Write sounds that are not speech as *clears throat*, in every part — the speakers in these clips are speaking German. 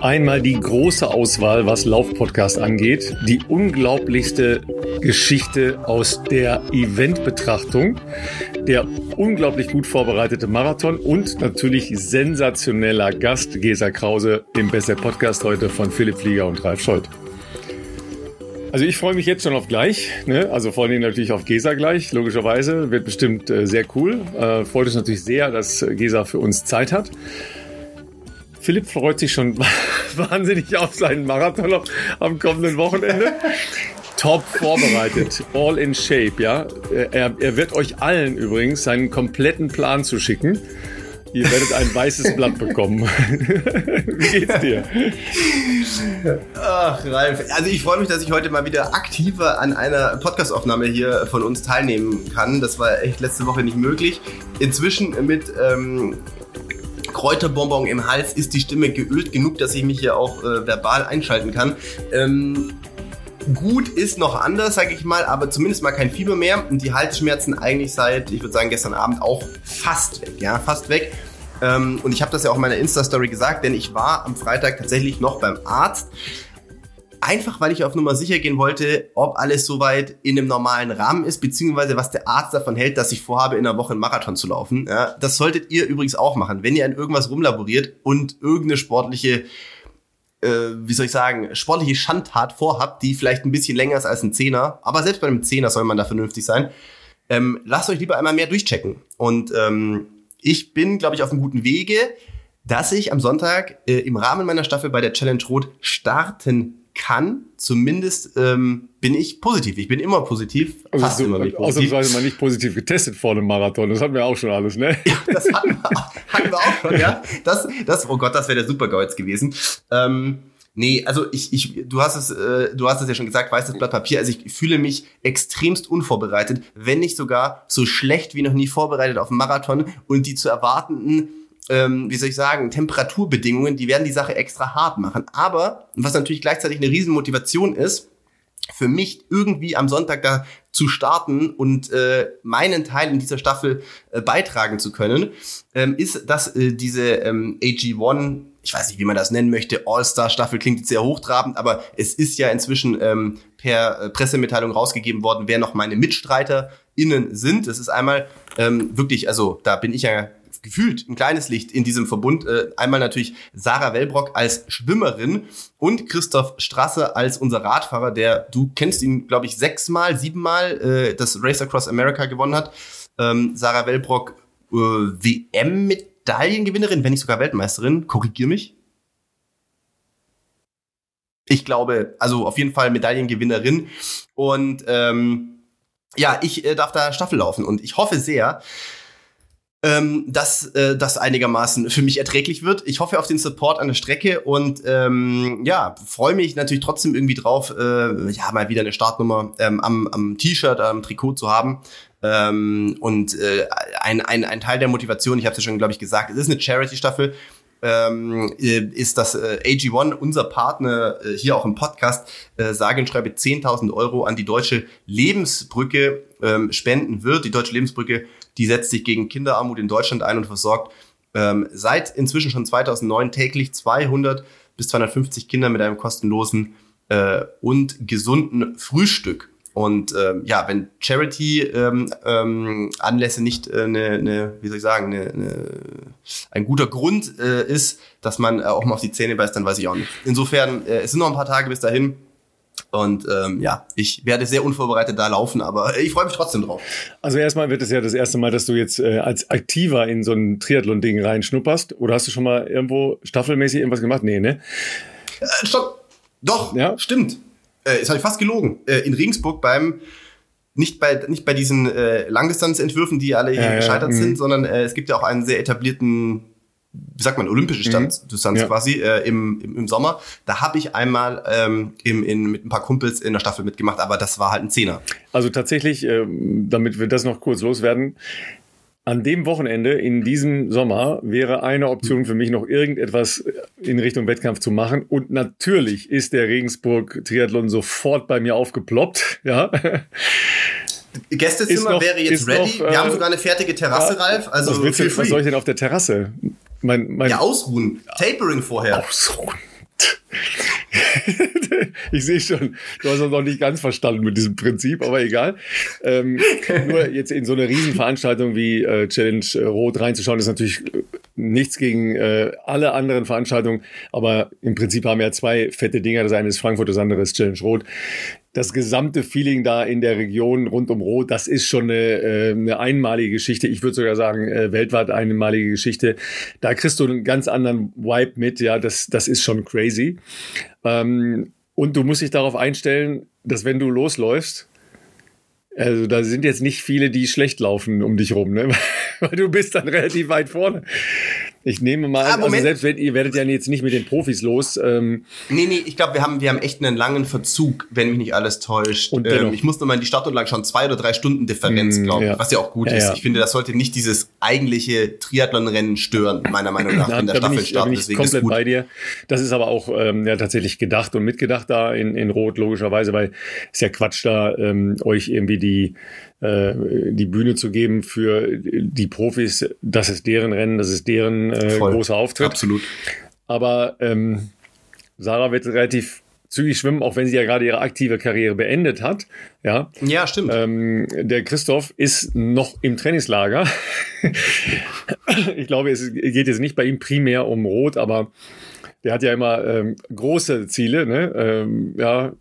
Einmal die große Auswahl, was Laufpodcast angeht, die unglaublichste Geschichte aus der Eventbetrachtung, der unglaublich gut vorbereitete Marathon und natürlich sensationeller Gast Gesa Krause im Besser Podcast heute von Philipp Flieger und Ralf Scholz. Also ich freue mich jetzt schon auf gleich, ne? also vor allem natürlich auf Gesa gleich, logischerweise, wird bestimmt äh, sehr cool. Äh, freut uns natürlich sehr, dass Gesa für uns Zeit hat. Philipp freut sich schon *laughs* wahnsinnig auf seinen Marathon am kommenden Wochenende. *laughs* Top vorbereitet, all in shape, ja. Er, er wird euch allen übrigens seinen kompletten Plan zu schicken. Ihr werdet ein weißes Blatt bekommen. *laughs* Wie geht's dir? Ach, Ralf. Also ich freue mich, dass ich heute mal wieder aktiver an einer Podcastaufnahme hier von uns teilnehmen kann. Das war echt letzte Woche nicht möglich. Inzwischen mit ähm, Kräuterbonbon im Hals ist die Stimme geölt genug, dass ich mich hier auch äh, verbal einschalten kann. Ähm, gut ist noch anders, sage ich mal, aber zumindest mal kein Fieber mehr und die Halsschmerzen eigentlich seit, ich würde sagen, gestern Abend auch fast weg, ja, fast weg. Ähm, und ich habe das ja auch in meiner Insta-Story gesagt, denn ich war am Freitag tatsächlich noch beim Arzt Einfach weil ich auf Nummer sicher gehen wollte, ob alles soweit in einem normalen Rahmen ist, beziehungsweise was der Arzt davon hält, dass ich vorhabe, in einer Woche einen Marathon zu laufen. Ja, das solltet ihr übrigens auch machen. Wenn ihr an irgendwas rumlaboriert und irgendeine sportliche äh, wie soll ich sagen, sportliche Schandtat vorhabt, die vielleicht ein bisschen länger ist als ein Zehner, aber selbst bei einem Zehner soll man da vernünftig sein, ähm, lasst euch lieber einmal mehr durchchecken. Und ähm, ich bin, glaube ich, auf einem guten Wege, dass ich am Sonntag äh, im Rahmen meiner Staffel bei der Challenge Rot starten kann, zumindest ähm, bin ich positiv. Ich bin immer positiv. Also fast so, immer nicht positiv. Ausnahmsweise mal nicht positiv getestet vor dem Marathon. Das hatten wir auch schon alles, ne? Ja, das hatten wir, auch, hatten wir auch schon, ja. Das, das, oh Gott, das wäre der Super-GAU jetzt gewesen. Ähm, Nee, also ich, ich, du hast es, äh, du hast es ja schon gesagt, weißes Blatt Papier. Also ich fühle mich extremst unvorbereitet, wenn nicht sogar so schlecht wie noch nie vorbereitet auf einen Marathon und die zu erwartenden ähm, wie soll ich sagen, Temperaturbedingungen, die werden die Sache extra hart machen. Aber, was natürlich gleichzeitig eine Riesenmotivation ist, für mich irgendwie am Sonntag da zu starten und äh, meinen Teil in dieser Staffel äh, beitragen zu können, ähm, ist, dass äh, diese ähm, AG1, ich weiß nicht, wie man das nennen möchte, All-Star-Staffel klingt jetzt sehr hochtrabend, aber es ist ja inzwischen ähm, per äh, Pressemitteilung rausgegeben worden, wer noch meine MitstreiterInnen sind. Das ist einmal ähm, wirklich, also da bin ich ja gefühlt ein kleines Licht in diesem Verbund. Äh, einmal natürlich Sarah Wellbrock als Schwimmerin und Christoph Strasse als unser Radfahrer, der, du kennst ihn, glaube ich, sechsmal, siebenmal äh, das Race Across America gewonnen hat. Ähm, Sarah Wellbrock äh, WM-Medaillengewinnerin, wenn nicht sogar Weltmeisterin. Korrigier mich. Ich glaube, also auf jeden Fall Medaillengewinnerin. Und ähm, ja, ich äh, darf da Staffel laufen und ich hoffe sehr, ähm, dass äh, das einigermaßen für mich erträglich wird. Ich hoffe auf den Support an der Strecke und ähm, ja, freue mich natürlich trotzdem irgendwie drauf, äh, ja, mal wieder eine Startnummer ähm, am, am T-Shirt, am Trikot zu haben. Ähm, und äh, ein, ein, ein Teil der Motivation, ich habe es ja schon, glaube ich, gesagt, es ist eine Charity-Staffel, ähm, äh, ist, dass äh, AG1, unser Partner äh, hier auch im Podcast, äh, sage und schreibe 10.000 Euro an die Deutsche Lebensbrücke ähm, spenden wird. Die Deutsche Lebensbrücke die setzt sich gegen Kinderarmut in Deutschland ein und versorgt ähm, seit inzwischen schon 2009 täglich 200 bis 250 Kinder mit einem kostenlosen äh, und gesunden Frühstück. Und ähm, ja, wenn Charity-Anlässe ähm, ähm, nicht äh, ne, ne, wie soll ich sagen, ne, ne, ein guter Grund äh, ist, dass man äh, auch mal auf die Zähne beißt, dann weiß ich auch nicht. Insofern, äh, es sind noch ein paar Tage bis dahin. Und ähm, ja, ich werde sehr unvorbereitet da laufen, aber *laughs* ich freue mich trotzdem drauf. Also erstmal wird es ja das erste Mal, dass du jetzt äh, als Aktiver in so ein Triathlon-Ding reinschnupperst. Oder hast du schon mal irgendwo staffelmäßig irgendwas gemacht? Nee, ne? Äh, stopp. Doch, ja? stimmt. Äh, das habe ich fast gelogen. Äh, in Regensburg beim nicht bei nicht bei diesen äh, Langdistanzentwürfen, die alle hier ja, gescheitert ja, sind, mhm. sondern äh, es gibt ja auch einen sehr etablierten wie sagt man, olympische Stand, mhm. Distanz ja. quasi äh, im, im, im Sommer. Da habe ich einmal ähm, im, in, mit ein paar Kumpels in der Staffel mitgemacht, aber das war halt ein Zehner. Also tatsächlich, äh, damit wir das noch kurz loswerden, an dem Wochenende in diesem Sommer wäre eine Option für mich noch irgendetwas in Richtung Wettkampf zu machen. Und natürlich ist der Regensburg Triathlon sofort bei mir aufgeploppt. *laughs* Ja. Gästezimmer noch, wäre jetzt ready. Noch, Wir haben sogar eine fertige Terrasse, ja, Ralf. Also was, willst du, was soll ich denn auf der Terrasse? Mein, mein ja, ausruhen. Tapering vorher. Ausruhen. *laughs* ich sehe schon, du hast das noch nicht ganz verstanden mit diesem Prinzip, aber egal. Ähm, nur jetzt in so eine Riesenveranstaltung wie äh, Challenge äh, Rot reinzuschauen, ist natürlich äh, nichts gegen äh, alle anderen Veranstaltungen, aber im Prinzip haben wir ja zwei fette Dinger. Das eine ist Frankfurt, das andere ist Challenge Rot das gesamte Feeling da in der Region rund um Rot, das ist schon eine, äh, eine einmalige Geschichte. Ich würde sogar sagen, äh, weltweit einmalige Geschichte. Da kriegst du einen ganz anderen Vibe mit. Ja, das, das ist schon crazy. Ähm, und du musst dich darauf einstellen, dass wenn du losläufst, also da sind jetzt nicht viele, die schlecht laufen um dich rum, ne? *laughs* weil du bist dann relativ weit vorne. Ich nehme mal, ah, also selbst wenn ihr werdet ja jetzt nicht mit den Profis los. Ähm, nee, nee, ich glaube, wir haben, wir haben echt einen langen Verzug, wenn mich nicht alles täuscht. Und ähm, ich musste mal in die lang schon zwei oder drei Stunden Differenz, mm, glaube ich, ja. was ja auch gut ja, ist. Ja. Ich finde, das sollte nicht dieses eigentliche Triathlon-Rennen stören, meiner Meinung nach, *laughs* in der Staffel ich, bin ich komplett bei dir. Das ist aber auch ähm, ja tatsächlich gedacht und mitgedacht da in, in Rot, logischerweise, weil es ja Quatsch da, ähm, euch irgendwie die äh, die Bühne zu geben für die Profis. Das ist deren Rennen, das ist deren äh, großer Auftritt. Absolut. Aber ähm, Sarah wird relativ zügig schwimmen, auch wenn sie ja gerade ihre aktive Karriere beendet hat. Ja, ja stimmt. Ähm, der Christoph ist noch im Trainingslager. ich glaube, es geht jetzt nicht bei ihm primär um Rot, aber der hat ja immer ähm, große Ziele. Ne? Ähm, ja,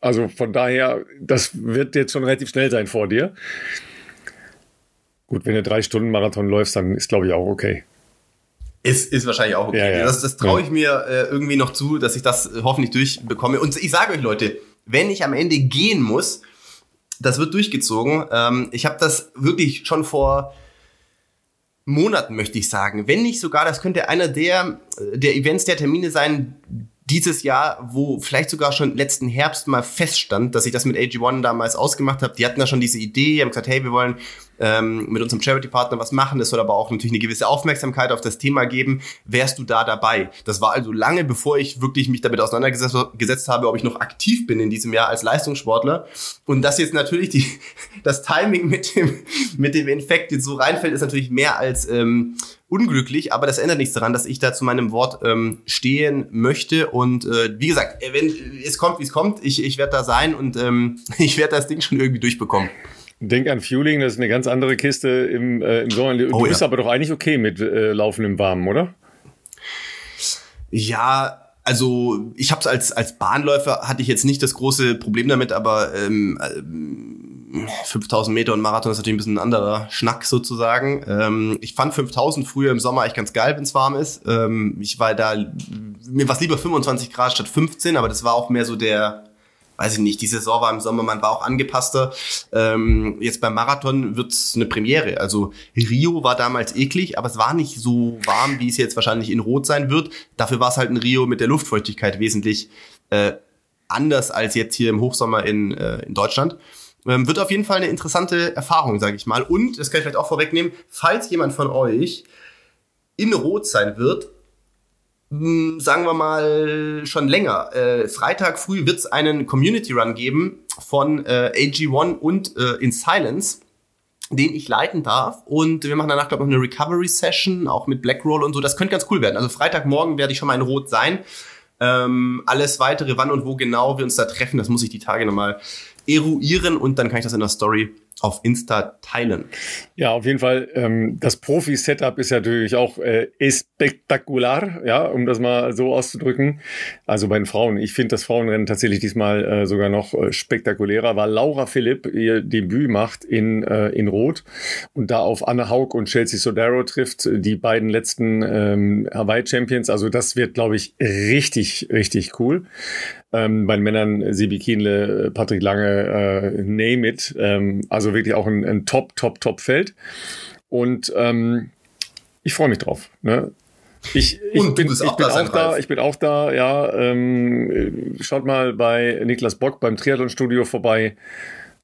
also von daher, das wird jetzt schon relativ schnell sein vor dir. Gut, wenn du drei Stunden Marathon läufst, dann ist, glaube ich, auch okay. Ist, ist wahrscheinlich auch okay. Ja, ja. Das, das traue ich mir äh, irgendwie noch zu, dass ich das hoffentlich durchbekomme. Und ich sage euch, Leute, wenn ich am Ende gehen muss, das wird durchgezogen. Ähm, ich habe das wirklich schon vor Monaten, möchte ich sagen. Wenn nicht sogar, das könnte einer der, der Events, der Termine sein, dieses Jahr, wo vielleicht sogar schon letzten Herbst mal feststand, dass ich das mit AG1 damals ausgemacht habe. Die hatten da schon diese Idee, haben gesagt, hey, wir wollen ähm, mit unserem Charity-Partner was machen. Das soll aber auch natürlich eine gewisse Aufmerksamkeit auf das Thema geben. Wärst du da dabei? Das war also lange, bevor ich wirklich mich damit auseinandergesetzt habe, ob ich noch aktiv bin in diesem Jahr als Leistungssportler. Und dass jetzt natürlich die, *laughs* das Timing mit dem, mit dem Infekt jetzt so reinfällt, ist natürlich mehr als ähm, unglücklich, aber das ändert nichts daran, dass ich da zu meinem Wort ähm, stehen möchte. Und äh, wie gesagt, wenn es kommt, wie es kommt, ich, ich werde da sein und ähm, *laughs* ich werde das Ding schon irgendwie durchbekommen. Denk an Fueling, das ist eine ganz andere Kiste im, äh, im Sommer. Du oh, bist ja. aber doch eigentlich okay mit äh, Laufen im Warmen, oder? Ja, also ich habe es als als Bahnläufer hatte ich jetzt nicht das große Problem damit, aber ähm, 5000 Meter und Marathon ist natürlich ein bisschen ein anderer Schnack sozusagen. Ähm, ich fand 5000 früher im Sommer eigentlich ganz geil, wenn es warm ist. Ähm, ich war da mir war lieber 25 Grad statt 15, aber das war auch mehr so der weiß ich nicht, die Saison war im Sommer, man war auch angepasster. Ähm, jetzt beim Marathon wird's eine Premiere. Also Rio war damals eklig, aber es war nicht so warm, wie es jetzt wahrscheinlich in Rot sein wird. Dafür war es halt in Rio mit der Luftfeuchtigkeit wesentlich äh, anders als jetzt hier im Hochsommer in, äh, in Deutschland. Ähm, wird auf jeden Fall eine interessante Erfahrung, sage ich mal. Und, das kann ich vielleicht auch vorwegnehmen, falls jemand von euch in Rot sein wird, hm, sagen wir mal, schon länger. Äh, Freitag früh wird es einen Community Run geben von äh, AG1 und äh, In Silence, den ich leiten darf. Und wir machen danach, glaube ich, noch eine Recovery Session, auch mit Blackroll und so. Das könnte ganz cool werden. Also Freitagmorgen werde ich schon mal in Rot sein. Ähm, alles weitere, wann und wo genau wir uns da treffen, das muss ich die Tage nochmal eruieren und dann kann ich das in der Story auf Insta teilen. Ja, auf jeden Fall. Ähm, das Profi-Setup ist natürlich auch äh, spektakular, ja, um das mal so auszudrücken. Also bei den Frauen. Ich finde das Frauenrennen tatsächlich diesmal äh, sogar noch äh, spektakulärer, weil Laura Philipp ihr Debüt macht in, äh, in Rot und da auf Anne Haug und Chelsea Sodaro trifft, die beiden letzten ähm, Hawaii-Champions. Also das wird, glaube ich, richtig, richtig cool. Ähm, bei den Männern Sibi Kienle, Patrick Lange, äh, name it. Ähm, also wirklich auch ein, ein Top, Top, Top-Feld. Und ähm, ich freue mich drauf. Ne? Ich, ich, bin, ich, bin auch da, ich bin auch da, ja. Ähm, schaut mal bei Niklas Bock beim Triathlon-Studio vorbei.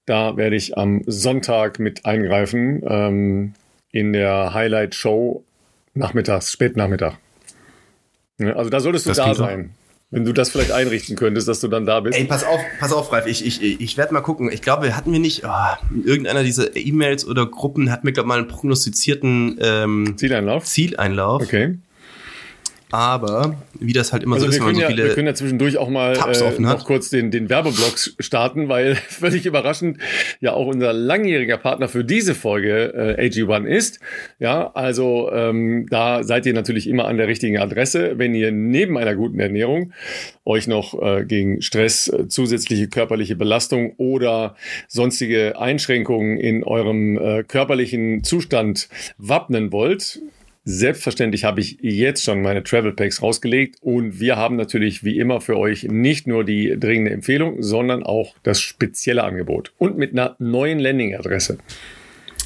Da werde ich am Sonntag mit eingreifen ähm, in der Highlight-Show nachmittags, spätnachmittag. Also da solltest du das da sein. Wenn du das vielleicht einrichten könntest, dass du dann da bist. Ey, pass auf, pass auf, Ralf, ich, ich, ich werde mal gucken. Ich glaube, hatten wir nicht, oh, in irgendeiner dieser E-Mails oder Gruppen hatten wir, glaube ich, mal einen prognostizierten ähm, Zieleinlauf. Zieleinlauf. Okay. Aber wie das halt immer Also so ist, wenn man so ja, viele. wir können ja zwischendurch auch mal äh, noch kurz den, den Werbeblock starten, weil *laughs* völlig überraschend ja auch unser langjähriger Partner für diese Folge äh, AG1 ist. Ja, also ähm, da seid ihr natürlich immer an der richtigen Adresse, wenn ihr neben einer guten Ernährung euch noch äh, gegen Stress, äh, zusätzliche körperliche Belastung oder sonstige Einschränkungen in eurem äh, körperlichen Zustand wappnen wollt. Selbstverständlich habe ich jetzt schon meine Travel Packs rausgelegt und wir haben natürlich wie immer für euch nicht nur die dringende Empfehlung, sondern auch das spezielle Angebot und mit einer neuen Landing-Adresse.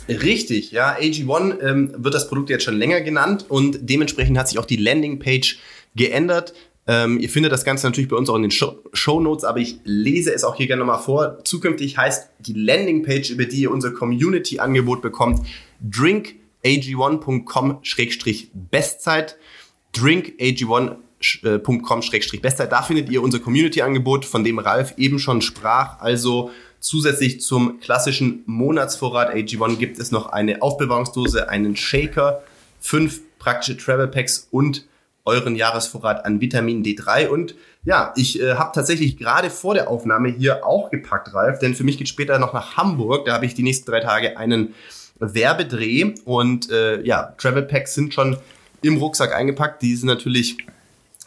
Richtig, ja. AG1 ähm, wird das Produkt jetzt schon länger genannt und dementsprechend hat sich auch die Landingpage geändert. Ähm, ihr findet das Ganze natürlich bei uns auch in den Show, Notes, aber ich lese es auch hier gerne nochmal vor. Zukünftig heißt die Landingpage, über die ihr unser Community-Angebot bekommt, drinkag1.com-bestzeit. drinkag1.com-bestzeit. Da findet ihr unser Community-Angebot, von dem Ralf eben schon sprach. Also zusätzlich zum klassischen Monatsvorrat AG1 gibt es noch eine Aufbewahrungsdose, einen Shaker, fünf praktische Travel Packs und euren Jahresvorrat an Vitamin D3. Und ja, ich äh, habe tatsächlich gerade vor der Aufnahme hier auch gepackt, Ralf, denn für mich geht später noch nach Hamburg. Da habe ich die nächsten drei Tage einen Werbedreh und äh, ja, Travel Packs sind schon im Rucksack eingepackt. Die sind natürlich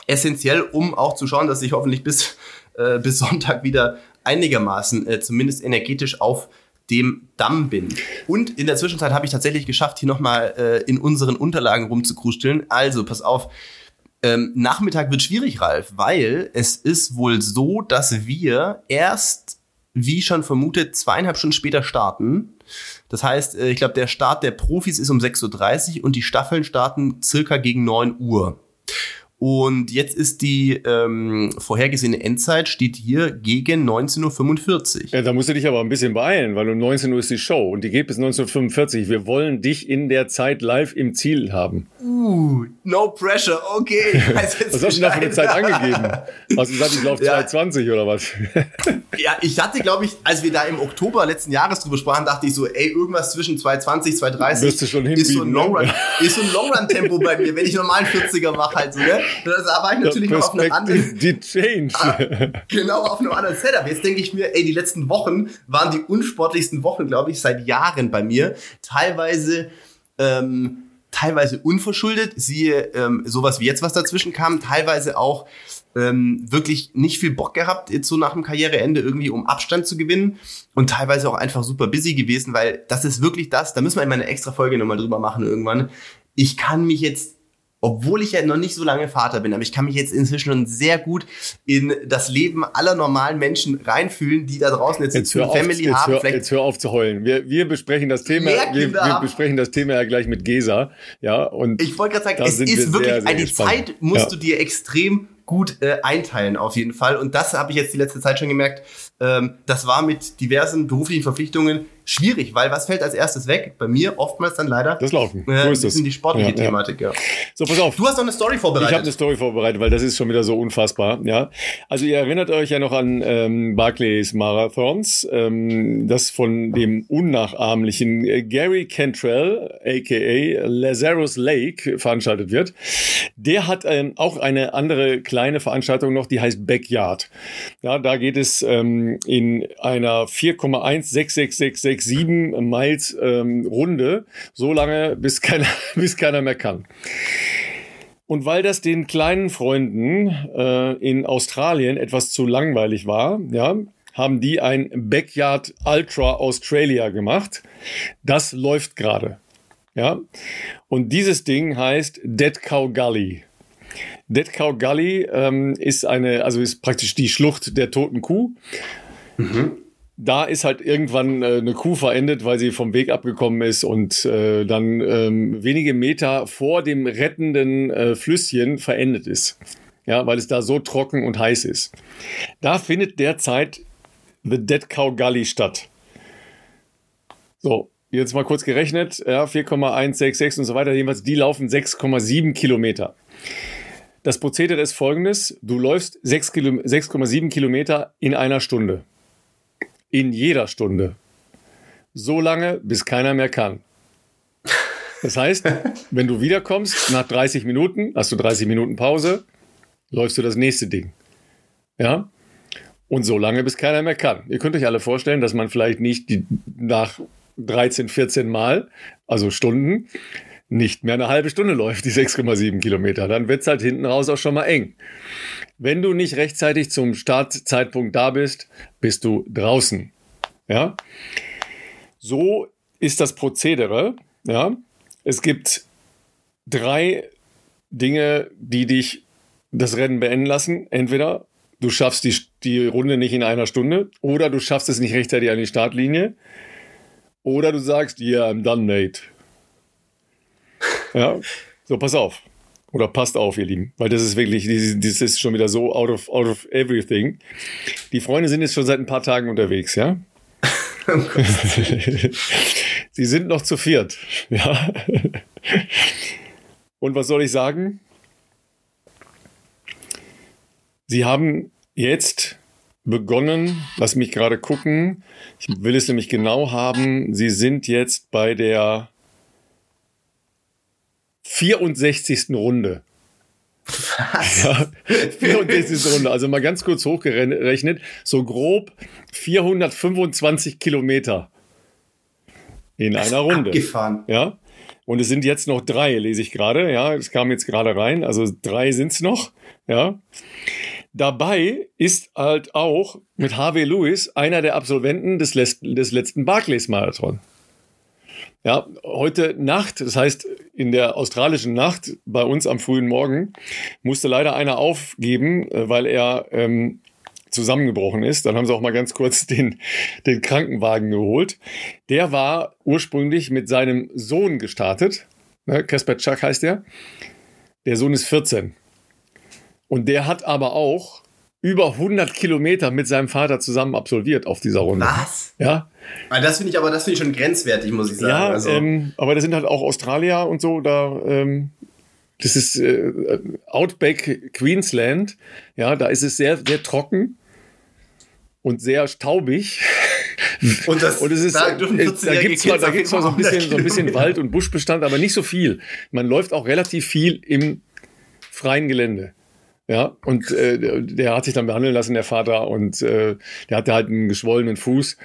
essentiell, um auch zu schauen, dass ich hoffentlich bis, *laughs* äh, bis Sonntag wieder einigermaßen äh, zumindest energetisch auf dem Damm bin. Und in der Zwischenzeit habe ich tatsächlich geschafft, hier nochmal äh, in unseren Unterlagen rumzukrusteln. Also, pass auf. Ähm, Nachmittag wird schwierig, Ralf, weil es ist wohl so, dass wir erst, wie schon vermutet, zweieinhalb Stunden später starten. Das heißt, äh, ich glaube, der Start der Profis ist um 6.30 Uhr und die Staffeln starten circa gegen 9 Uhr. Und jetzt ist die ähm, vorhergesehene Endzeit, steht hier gegen 19.45 Uhr. Ja, da musst du dich aber ein bisschen beeilen, weil um 19 Uhr ist die Show und die geht bis 1945. Wir wollen dich in der Zeit live im Ziel haben. Uh, no pressure, okay. *laughs* was hast du denn da für eine Zeit angegeben? Hast du gesagt, ich laufe Ja. 220 oder was? *laughs* Ja, ich hatte, glaube ich, als wir da im Oktober letzten Jahres drüber sprachen, dachte ich so, ey, irgendwas zwischen 220, 230 Wirst du schon ist so ein ne? Longrun, ist so Longrun-Tempo bei mir, wenn ich normal einen 40er mache halt so, ne? *laughs* Da war ich natürlich noch auf einem anderen, die Change. Ah. genau, auf einem anderen Setup. Jetzt denke ich mir, ey, die letzten Wochen waren die unsportlichsten Wochen, glaube ich, seit Jahren bei mir. Teilweise, ähm, teilweise unverschuldet, siehe ähm, sowas wie jetzt, was dazwischen kam, teilweise auch ähm, wirklich nicht viel Bock gehabt, jetzt so nach dem Karriereende irgendwie um Abstand zu gewinnen und teilweise auch einfach super busy gewesen, weil das ist wirklich das, da müssen wir in meine extra Folge nochmal drüber machen irgendwann. Ich kann mich jetzt obwohl ich ja noch nicht so lange Vater bin, aber ich kann mich jetzt inzwischen schon sehr gut in das Leben aller normalen Menschen reinfühlen, die da draußen jetzt, Jetzt auf, Family jetzt, haben, hör, jetzt hör auf zu heulen. Wir, wir besprechen das Thema. Wir, wir besprechen das Thema ja gleich mit Gesa. Ja, und Ich wollte gerade sagen, es sind wir ist wirklich, sehr, sehr eine gespannt. Zeit musst Ja. du dir extrem gut äh, einteilen auf jeden Fall. Und das habe ich jetzt die letzte Zeit schon gemerkt. Ähm, das war mit diversen beruflichen Verpflichtungen schwierig, weil was fällt als erstes weg? Bei mir oftmals dann leider das Laufen. äh, so ist bisschen die sportliche Ja, ja. Thematik. Ja. So, pass auf. Du hast noch eine Story Ich habe vorbereitet. eine Story vorbereitet, weil das ist schon wieder so unfassbar. Ja, also ihr erinnert euch ja noch an ähm, Barclays Marathons, ähm, das von dem unnachahmlichen äh, Gary Cantrell, aka Lazarus Lake, veranstaltet wird. Der hat ähm, auch eine andere kleine Veranstaltung noch, die heißt Backyard. Ja, da geht es ähm, in einer 4,166667 Miles ähm, Runde so lange, bis keiner, *laughs* bis keiner mehr kann. Und weil das den kleinen Freunden äh, in Australien etwas zu langweilig war, ja, haben die ein Backyard Ultra Australia gemacht. Das läuft gerade. Ja. Und dieses Ding heißt Dead Cow Gully. Dead Cow Gully ähm, ist eine, also ist praktisch die Schlucht der toten Kuh. Da ist halt irgendwann äh, eine Kuh verendet, weil sie vom Weg abgekommen ist und äh, dann ähm, wenige Meter vor dem rettenden äh, Flüsschen verendet ist. Ja, weil es da so trocken und heiß ist. Da findet derzeit The Dead Cow Gully statt. So, jetzt mal kurz gerechnet, ja, 4,166 und so weiter, jedenfalls die laufen 6,7 Kilometer. Das Prozedere ist folgendes. Du läufst 6,7 Kilometer in einer Stunde. In jeder Stunde. So lange, bis keiner mehr kann. Das heißt, *laughs* wenn du wiederkommst, nach 30 Minuten, hast du 30 Minuten Pause, läufst du das nächste Ding. Ja? Und so lange, bis keiner mehr kann. Ihr könnt euch alle vorstellen, dass man vielleicht nicht die, nach 13, 14 Mal, also Stunden, nicht mehr eine halbe Stunde läuft, die 6,7 Kilometer. Dann wird es halt hinten raus auch schon mal eng. Wenn du nicht rechtzeitig zum Startzeitpunkt da bist, bist du draußen. Ja? So ist das Prozedere. Ja? Es gibt drei Dinge, die dich das Rennen beenden lassen. Entweder du schaffst die, die Runde nicht in einer Stunde oder du schaffst es nicht rechtzeitig an die Startlinie oder du sagst, yeah, I'm done, mate. Ja, so pass auf. Oder passt auf, ihr Lieben, weil das ist wirklich, das ist schon wieder so out of, out of everything. Die Freunde sind jetzt schon seit ein paar Tagen unterwegs, ja? *laughs* Sie sind noch zu viert, ja? Und was soll ich sagen? Sie haben jetzt begonnen, lass mich gerade gucken, ich will es nämlich genau haben, Sie sind jetzt bei der 64. Runde. Was? Ja, 64. Runde. Also mal ganz kurz hochgerechnet, so grob 425 Kilometer in einer Runde. Abgefahren. Ja. Und es sind jetzt noch drei, lese ich gerade. Ja, es kam jetzt gerade rein. Also drei sind es noch. Ja. Dabei ist halt auch mit Harvey Lewis einer der Absolventen des, des letzten Barclays Marathon. Ja, heute Nacht, das heißt in der australischen Nacht bei uns am frühen Morgen, musste leider einer aufgeben, äh, weil er ähm, zusammengebrochen ist. Dann haben sie auch mal ganz kurz *laughs* den, den Krankenwagen geholt. Der war ursprünglich mit seinem Sohn gestartet. Ne, Kasper Chuck heißt der. Der Sohn ist 14. Und der hat aber auch über 100 Kilometer mit seinem Vater zusammen absolviert auf dieser Runde. Was? Ja. Das finde ich aber, das finde ich schon grenzwertig, muss ich sagen. Ja, also. ähm, aber das sind halt auch Australier und so, da, ähm, das ist äh, Outback Queensland. Ja, da ist es sehr, sehr trocken und sehr staubig. *laughs* Und, das, und es ist, da, da gibt es zwar, da gibt's zwar so, ein bisschen, so ein bisschen Wald- und Buschbestand, aber nicht so viel. Man läuft auch relativ viel im freien Gelände. Ja, und äh, der hat sich dann behandeln lassen, der Vater, und äh, der hatte halt einen geschwollenen Fuß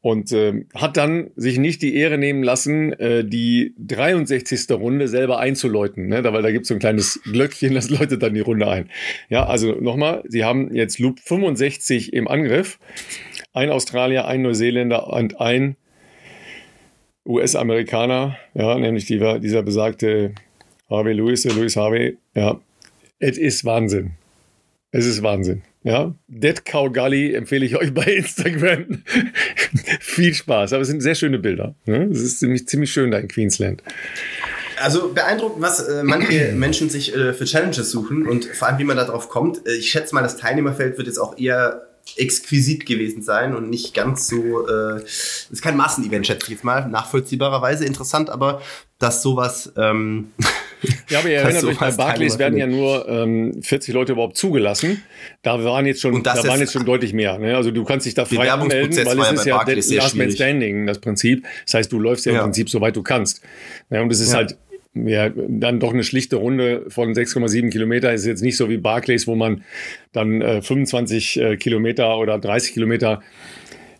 und äh, hat dann sich nicht die Ehre nehmen lassen, äh, die 63. Runde selber einzuläuten, ne? weil da gibt es so ein kleines Glöckchen, das läutet dann die Runde ein. Ja, also nochmal, sie haben jetzt Loop 65 im Angriff. Ein Australier, ein Neuseeländer und ein US-Amerikaner, ja, nämlich die, dieser besagte Harvey Lewis, Louis Harvey, ja, es ist Wahnsinn. Es ist Wahnsinn. Ja, Dead Cow Gully empfehle ich euch *laughs* bei Instagram. *laughs* Viel Spaß, aber es sind sehr schöne Bilder. Ne? Es ist ziemlich, ziemlich schön da in Queensland. Also beeindruckend, was äh, manche Menschen sich äh, für Challenges suchen und vor allem, wie man darauf kommt. Äh, ich schätze mal, das Teilnehmerfeld wird jetzt auch eher exquisit gewesen sein und nicht ganz so, äh, ist kein Massenevent, schätze ich jetzt mal, nachvollziehbarerweise interessant, aber dass sowas ähm, *laughs* Ja, aber ihr erinnert euch, bei Barclays werden ja nur ähm, 40 Leute überhaupt zugelassen. Da waren jetzt schon, da waren jetzt schon deutlich mehr. Ne? Also du kannst dich da frei anmelden, weil es ist ja Last Man Standing, das Prinzip. Das heißt, du läufst ja, ja. im Prinzip so weit du kannst. Ja, und es ist ja. halt ja, dann doch eine schlichte Runde von 6,7 Kilometer ist jetzt nicht so wie Barclays, wo man dann äh, 25 äh, Kilometer oder 30 Kilometer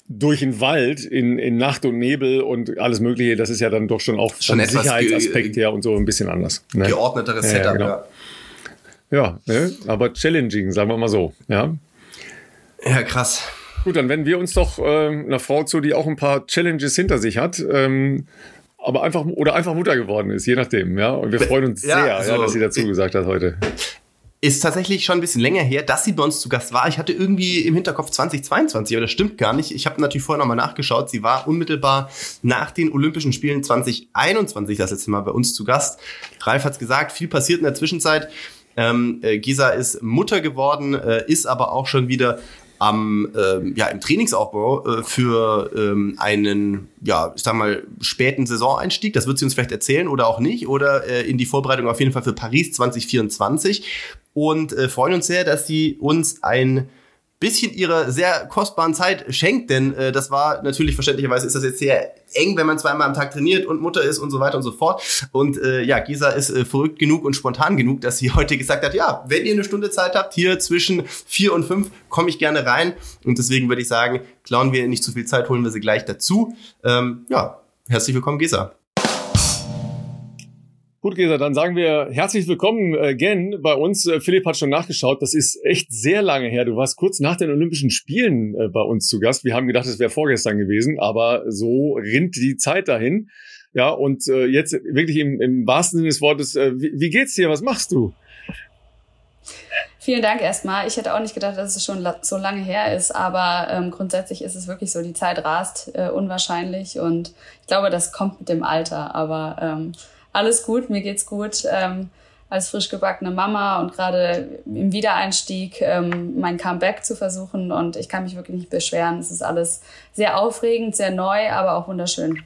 durch den Wald in, in Nacht und Nebel und alles Mögliche, das ist ja dann doch schon auch schon vom Sicherheitsaspekt her und so ein bisschen anders. Ne? Geordneteres Setup, ja. Genau. Ja, ne? aber challenging, sagen wir mal so. Ja, ja krass. Gut, dann wenden wir uns doch äh, einer Frau zu, die auch ein paar Challenges hinter sich hat. Ähm, aber einfach oder einfach Mutter geworden ist, je nachdem, ja. Und wir freuen uns ja, sehr, also, ja, dass sie dazu gesagt hat heute. Ist tatsächlich schon ein bisschen länger her, dass sie bei uns zu Gast war. Ich hatte irgendwie im Hinterkopf 2022, aber das stimmt gar nicht. Ich habe natürlich vorher nochmal nachgeschaut. Sie war unmittelbar nach den Olympischen Spielen 2021 das letzte Mal bei uns zu Gast. Ralf hat's gesagt, viel passiert in der Zwischenzeit. Ähm, äh, Gisa ist Mutter geworden, äh, ist aber auch schon wieder am ähm, ja im Trainingsaufbau äh, für ähm, einen ja ich sag mal späten Saisoneinstieg. Das wird sie uns vielleicht erzählen oder auch nicht oder äh, in die Vorbereitung auf jeden Fall für Paris 2024. und äh, freuen uns sehr, dass sie uns ein bisschen ihrer sehr kostbaren Zeit schenkt, denn äh, das war natürlich verständlicherweise ist das jetzt sehr eng, wenn man zweimal am Tag trainiert und Mutter ist und so weiter und so fort. Und äh, ja, Gesa ist äh, verrückt genug und spontan genug, dass sie *laughs* heute gesagt hat, ja, wenn ihr eine Stunde Zeit habt, hier zwischen vier und fünf, komme ich gerne rein. Und deswegen würde ich sagen, klauen wir nicht zu viel Zeit, holen wir sie gleich dazu. Ähm, ja, herzlich willkommen, Gesa. Gut, Gesa, dann sagen wir herzlich willkommen again äh, bei uns. Äh, Philipp hat schon nachgeschaut. Das ist echt sehr lange her. Du warst kurz nach den Olympischen Spielen äh, bei uns zu Gast. Wir haben gedacht, es wäre vorgestern gewesen, aber so rinnt die Zeit dahin. Ja, und jetzt wirklich im, im wahrsten Sinne des Wortes, wie, wie geht's dir? Was machst du? Vielen Dank erstmal. Ich hätte auch nicht gedacht, dass es schon so lange her ist, aber ähm, grundsätzlich ist es wirklich so, die Zeit rast äh, unwahrscheinlich und ich glaube, das kommt mit dem Alter, aber ähm, alles gut, mir geht's gut. Ähm, als frisch gebackene Mama und gerade im Wiedereinstieg ähm, mein Comeback zu versuchen und ich kann mich wirklich nicht beschweren. Es ist alles sehr aufregend, sehr neu, aber auch wunderschön.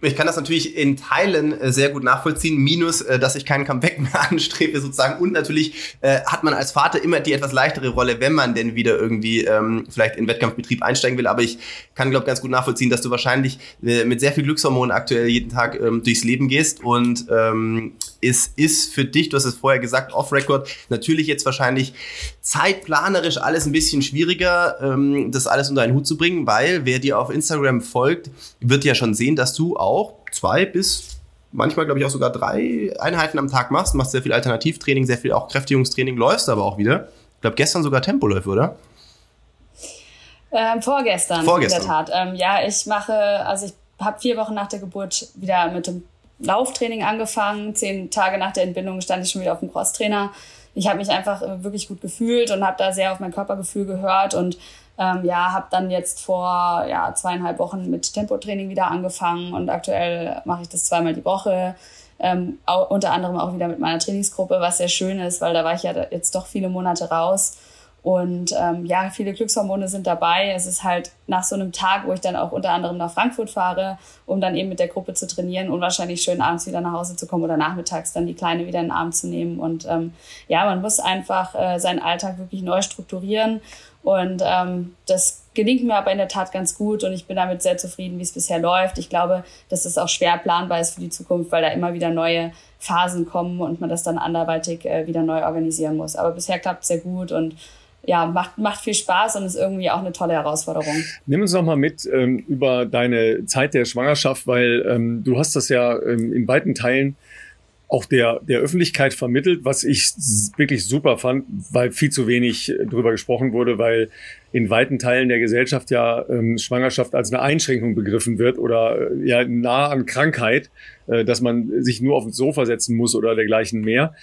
Ich kann das natürlich in Teilen äh, sehr gut nachvollziehen, minus, äh, dass ich keinen Comeback mehr *laughs* anstrebe sozusagen. Und natürlich äh, hat man als Vater immer die etwas leichtere Rolle, wenn man denn wieder irgendwie ähm, vielleicht in Wettkampfbetrieb einsteigen will. Aber ich kann, glaube ganz gut nachvollziehen, dass du wahrscheinlich mit sehr viel Glückshormonen aktuell jeden Tag ähm, durchs Leben gehst. Und ähm, es ist für dich, du hast es vorher gesagt, off-Record, natürlich jetzt wahrscheinlich zeitplanerisch alles ein bisschen schwieriger, das alles unter einen Hut zu bringen, weil wer dir auf Instagram folgt, wird ja schon sehen, dass du auch zwei bis manchmal, glaube ich, auch sogar drei Einheiten am Tag machst. Machst sehr viel Alternativtraining, sehr viel auch Kräftigungstraining, läufst aber auch wieder. Ich glaube, gestern sogar Tempoläufe, oder? Ähm, vorgestern, vorgestern, in der Tat. Ähm, ja, ich mache, also ich habe vier Wochen nach der Geburt wieder mit dem Lauftraining angefangen. Zehn Tage nach der Entbindung stand ich schon wieder auf dem Crosstrainer. Ich habe mich einfach äh, wirklich gut gefühlt und habe da sehr auf mein Körpergefühl gehört und ähm, ja, habe dann jetzt vor ja, zweieinhalb Wochen mit Tempotraining wieder angefangen und aktuell mache ich das zweimal die Woche. Ähm, auch, unter anderem auch wieder mit meiner Trainingsgruppe, was sehr schön ist, weil da war ich ja jetzt doch viele Monate raus. Und ähm, ja, viele Glückshormone sind dabei. Es ist halt nach so einem Tag, wo ich dann auch unter anderem nach Frankfurt fahre, um dann eben mit der Gruppe zu trainieren, unwahrscheinlich schön abends wieder nach Hause zu kommen oder nachmittags dann die Kleine wieder in den Arm zu nehmen. Und ähm, ja, man muss einfach äh, seinen Alltag wirklich neu strukturieren und ähm, das gelingt mir aber in der Tat ganz gut und ich bin damit sehr zufrieden, wie es bisher läuft. Ich glaube, dass es auch schwer planbar ist für die Zukunft, weil da immer wieder neue Phasen kommen und man das dann anderweitig äh, wieder neu organisieren muss. Aber bisher klappt es sehr gut und ja, macht, macht viel Spaß und ist irgendwie auch eine tolle Herausforderung. Nimm uns noch mal mit ähm, über deine Zeit der Schwangerschaft, weil ähm, du hast das ja ähm, in weiten Teilen auch der, der Öffentlichkeit vermittelt, was ich wirklich super fand, weil viel zu wenig äh, drüber gesprochen wurde, weil in weiten Teilen der Gesellschaft ja ähm, Schwangerschaft als eine Einschränkung begriffen wird oder äh, ja nah an Krankheit, äh, dass man sich nur auf dem Sofa setzen muss oder dergleichen mehr.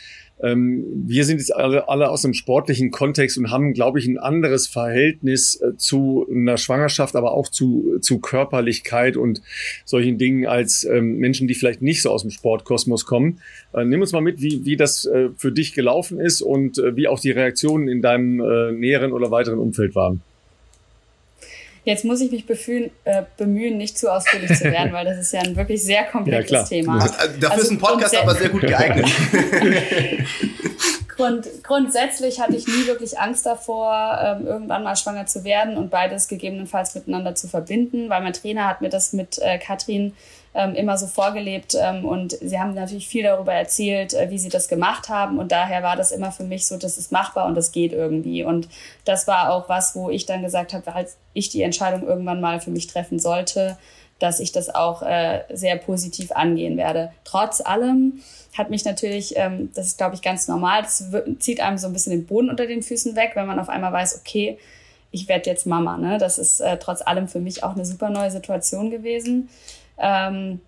Ähm, wir sind jetzt alle, alle aus einem sportlichen Kontext und haben, glaube ich, ein anderes Verhältnis äh, zu einer Schwangerschaft, aber auch zu, zu Körperlichkeit und solchen Dingen als ähm, Menschen, die vielleicht nicht so aus dem Sportkosmos kommen. Äh, nimm uns mal mit, wie, wie das äh, für dich gelaufen ist und äh, wie auch die Reaktionen in deinem äh, näheren oder weiteren Umfeld waren. Jetzt muss ich mich bemühen, äh, bemühen, nicht zu ausführlich zu werden, *laughs* weil das ist ja ein wirklich sehr komplexes ja, Thema. Dafür also, ist ein Podcast aber sehr gut geeignet. *laughs* Grund, grundsätzlich hatte ich nie wirklich Angst davor, ähm, irgendwann mal schwanger zu werden und beides gegebenenfalls miteinander zu verbinden, weil mein Trainer hat mir das mit äh, Katrin ähm, immer so vorgelebt ähm, und sie haben natürlich viel darüber erzählt, äh, wie sie das gemacht haben und daher war das immer für mich so, das ist machbar und das geht irgendwie und das war auch was, wo ich dann gesagt habe, als ich die Entscheidung irgendwann mal für mich treffen sollte, dass ich das auch äh, sehr positiv angehen werde. Trotz allem hat mich natürlich, ähm, das ist glaube ich ganz normal, das zieht einem so ein bisschen den Boden unter den Füßen weg, wenn man auf einmal weiß, okay, ich werde jetzt Mama. Ne? Das ist äh, trotz allem für mich auch eine super neue Situation gewesen. Ähm,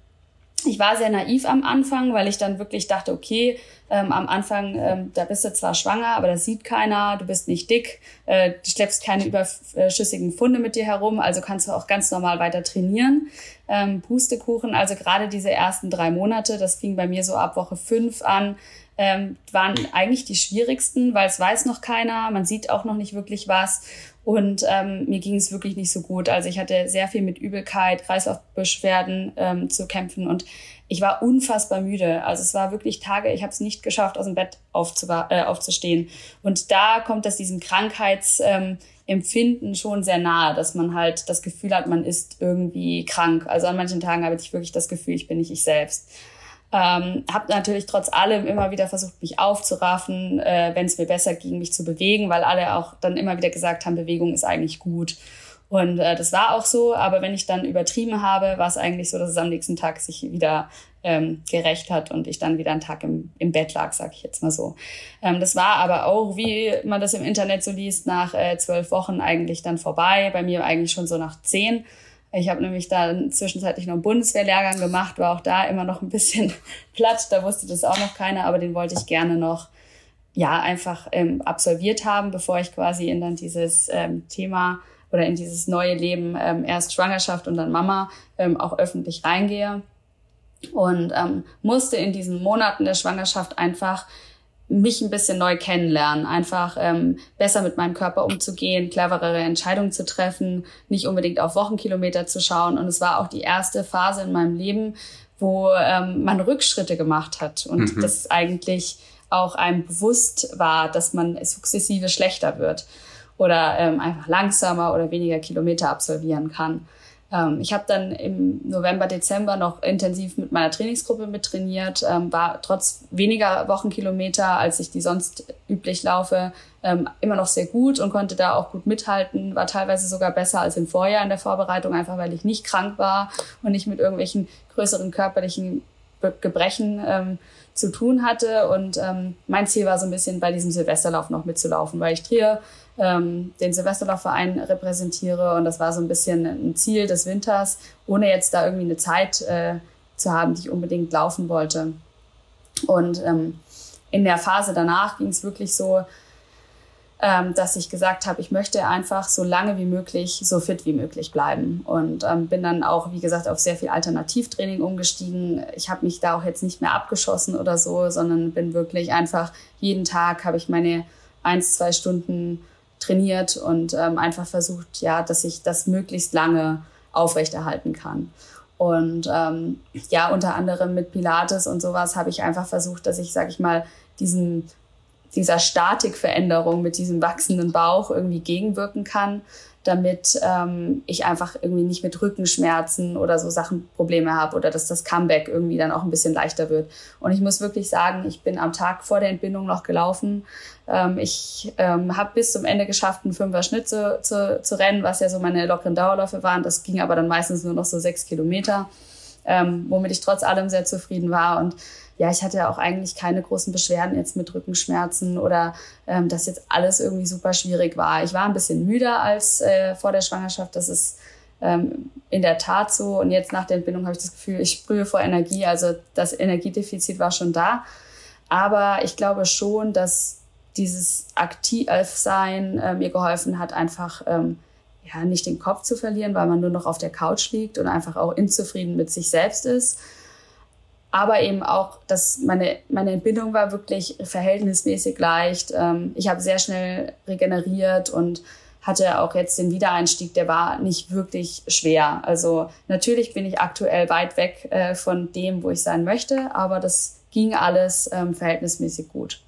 ich war sehr naiv am Anfang, weil ich dann wirklich dachte, okay, ähm, am Anfang, ähm, da bist du zwar schwanger, aber das sieht keiner, du bist nicht dick, äh, du schleppst keine überschüssigen Funde mit dir herum, also kannst du auch ganz normal weiter trainieren. Ähm, Pustekuchen, also gerade diese ersten drei Monate, das fing bei mir so ab Woche fünf an, ähm, waren eigentlich die schwierigsten, weil es weiß noch keiner, man sieht auch noch nicht wirklich was. Und ähm, mir ging es wirklich nicht so gut. Also ich hatte sehr viel mit Übelkeit, Kreislaufbeschwerden ähm, zu kämpfen und ich war unfassbar müde. Also es war wirklich Tage, ich habe es nicht geschafft, aus dem Bett äh, aufzustehen. Und da kommt das diesem Krankheitsempfinden ähm, schon sehr nahe, dass man halt das Gefühl hat, man ist irgendwie krank. Also an manchen Tagen habe ich wirklich das Gefühl, ich bin nicht ich selbst. Ähm, habe natürlich trotz allem immer wieder versucht, mich aufzuraffen, äh, wenn es mir besser ging, mich zu bewegen, weil alle auch dann immer wieder gesagt haben, Bewegung ist eigentlich gut. Und äh, das war auch so, aber wenn ich dann übertrieben habe, war es eigentlich so, dass es am nächsten Tag sich wieder ähm, gerecht hat und ich dann wieder einen Tag im, im Bett lag, sag ich jetzt mal so. Ähm, das war aber auch, wie man das im Internet so liest, nach äh, zwölf Wochen eigentlich dann vorbei. Bei mir eigentlich schon so nach zehn. Ich habe nämlich dann zwischenzeitlich noch einen Bundeswehrlehrgang gemacht, war auch da immer noch ein bisschen *laughs* platt. Da wusste das auch noch keiner, aber den wollte ich gerne noch ja einfach ähm, absolviert haben, bevor ich quasi in dann dieses ähm, Thema oder in dieses neue Leben ähm, erst Schwangerschaft und dann Mama ähm, auch öffentlich reingehe und ähm, musste in diesen Monaten der Schwangerschaft einfach mich ein bisschen neu kennenlernen, einfach ähm, besser mit meinem Körper umzugehen, cleverere Entscheidungen zu treffen, nicht unbedingt auf Wochenkilometer zu schauen. Und es war auch die erste Phase in meinem Leben, wo ähm, man Rückschritte gemacht hat und mhm. das eigentlich auch einem bewusst war, dass man sukzessive schlechter wird oder ähm, einfach langsamer oder weniger Kilometer absolvieren kann. Ähm, ich habe dann im November, Dezember noch intensiv mit meiner Trainingsgruppe mit trainiert, ähm, war trotz weniger Wochenkilometer, als ich die sonst üblich laufe, ähm, immer noch sehr gut und konnte da auch gut mithalten, war teilweise sogar besser als im Vorjahr in der Vorbereitung, einfach weil ich nicht krank war und nicht mit irgendwelchen größeren körperlichen Gebrechen ähm, zu tun hatte. Und ähm, mein Ziel war so ein bisschen bei diesem Silvesterlauf noch mitzulaufen, weil ich Trier ähm, den Silvesterlaufverein repräsentiere und das war so ein bisschen ein Ziel des Winters, ohne jetzt da irgendwie eine Zeit äh, zu haben, die ich unbedingt laufen wollte. Und ähm, in der Phase danach ging es wirklich so, ähm, dass ich gesagt habe, ich möchte einfach so lange wie möglich, so fit wie möglich bleiben. Und ähm, bin dann auch, wie gesagt, auf sehr viel Alternativtraining umgestiegen. Ich habe mich da auch jetzt nicht mehr abgeschossen oder so, sondern bin wirklich einfach jeden Tag habe ich meine eins, zwei Stunden trainiert und ähm, einfach versucht, ja, dass ich das möglichst lange aufrechterhalten kann. Und ähm, ja, unter anderem mit Pilates und sowas habe ich einfach versucht, dass ich, sag ich mal, diesen dieser Statikveränderung mit diesem wachsenden Bauch irgendwie gegenwirken kann, damit ähm, ich einfach irgendwie nicht mit Rückenschmerzen oder so Sachen Probleme habe oder dass das Comeback irgendwie dann auch ein bisschen leichter wird. Und ich muss wirklich sagen, ich bin am Tag vor der Entbindung noch gelaufen. Ähm, ich ähm, habe bis zum Ende geschafft, einen Fünfer Schnitt zu, zu, zu rennen, was ja so meine lockeren Dauerläufe waren. Das ging aber dann meistens nur noch so sechs Kilometer, ähm, womit ich trotz allem sehr zufrieden war und ja, ich hatte auch eigentlich keine großen Beschwerden jetzt mit Rückenschmerzen oder ähm, dass jetzt alles irgendwie super schwierig war. Ich war ein bisschen müder als äh, vor der Schwangerschaft. Das ist ähm, in der Tat so. Und jetzt nach der Entbindung habe ich das Gefühl, ich sprühe vor Energie. Also das Energiedefizit war schon da. Aber ich glaube schon, dass dieses Aktivsein äh, mir geholfen hat, einfach ähm, ja, nicht den Kopf zu verlieren, weil man nur noch auf der Couch liegt und einfach auch unzufrieden mit sich selbst ist aber eben auch, dass meine, meine Entbindung war wirklich verhältnismäßig leicht. Ähm, ich habe sehr schnell regeneriert und hatte auch jetzt den Wiedereinstieg, der war nicht wirklich schwer. Also natürlich bin ich aktuell weit weg äh, von dem, wo ich sein möchte, aber das ging alles ähm, verhältnismäßig gut.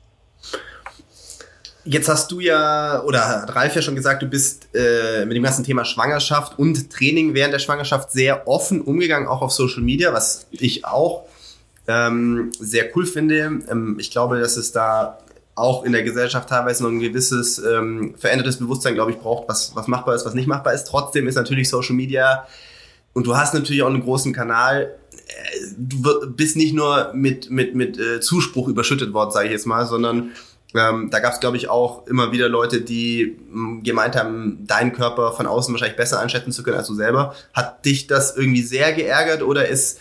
Jetzt hast du ja, oder hat Ralf ja schon gesagt, du bist äh, mit dem ganzen Thema Schwangerschaft und Training während der Schwangerschaft sehr offen umgegangen, auch auf Social Media, was ich auch ähm, sehr cool finde. Ähm, ich glaube, dass es da auch in der Gesellschaft teilweise noch ein gewisses ähm, verändertes Bewusstsein, glaube ich, braucht, was, was machbar ist, was nicht machbar ist. Trotzdem ist natürlich Social Media und du hast natürlich auch einen großen Kanal. Äh, du bist nicht nur mit, mit, mit äh, Zuspruch überschüttet worden, sage ich jetzt mal, sondern ähm, da gab es, glaube ich, auch immer wieder Leute, die mh, gemeint haben, deinen Körper von außen wahrscheinlich besser einschätzen zu können als du selber. Hat dich das irgendwie sehr geärgert oder ist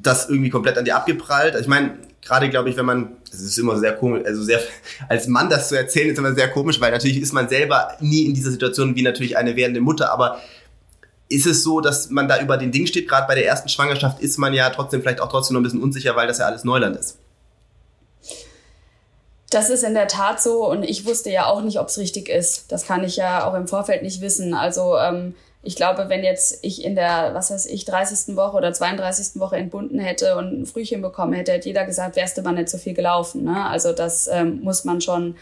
das irgendwie komplett an dir abgeprallt. Also ich meine, gerade glaube ich, wenn man, es ist immer sehr komisch, also sehr, *laughs* als Mann das zu erzählen, ist immer sehr komisch, weil natürlich ist man selber nie in dieser Situation wie natürlich eine werdende Mutter, aber ist es so, dass man da über den Ding steht, gerade bei der ersten Schwangerschaft ist man ja trotzdem vielleicht auch trotzdem noch ein bisschen unsicher, weil das ja alles Neuland ist. Das ist in der Tat so und ich wusste ja auch nicht, ob es richtig ist. Das kann ich ja auch im Vorfeld nicht wissen. Also ähm, ich glaube, wenn jetzt ich in der, was weiß ich, 30. Woche oder 32. Woche entbunden hätte und ein Frühchen bekommen hätte, hätte jeder gesagt, wärst du mal nicht so viel gelaufen. Ne? Also das ähm, muss man schon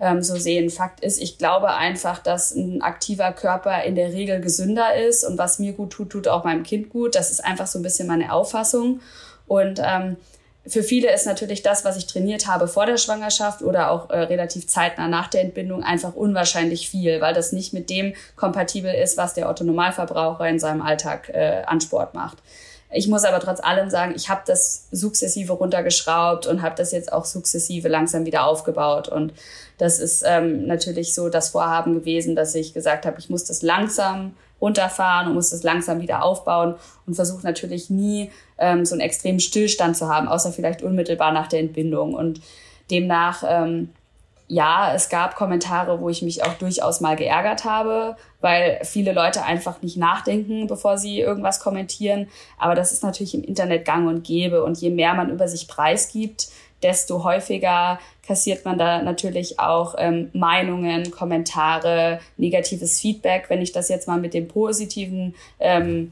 ähm, so sehen. Fakt ist, ich glaube einfach, dass ein aktiver Körper in der Regel gesünder ist und was mir gut tut, tut auch meinem Kind gut. Das ist einfach so ein bisschen meine Auffassung. Und ähm, für viele ist natürlich das, was ich trainiert habe vor der Schwangerschaft oder auch äh, relativ zeitnah nach der Entbindung einfach unwahrscheinlich viel, weil das nicht mit dem kompatibel ist, was der Otto Normalverbraucher in seinem Alltag äh, an Sport macht. Ich muss aber trotz allem sagen, ich habe das sukzessive runtergeschraubt und habe das jetzt auch sukzessive langsam wieder aufgebaut. Und das ist ähm, natürlich so das Vorhaben gewesen, dass ich gesagt habe, ich muss das langsam runterfahren und muss das langsam wieder aufbauen und versuche natürlich nie ähm, so einen extremen Stillstand zu haben, außer vielleicht unmittelbar nach der Entbindung. Und demnach, ähm, ja, es gab Kommentare, wo ich mich auch durchaus mal geärgert habe, weil viele Leute einfach nicht nachdenken, bevor sie irgendwas kommentieren. Aber das ist natürlich im Internet gang und gäbe. Und je mehr man über sich preisgibt, desto häufiger kassiert man da natürlich auch ähm, Meinungen, Kommentare, negatives Feedback. Wenn ich das jetzt mal mit dem positiven ähm,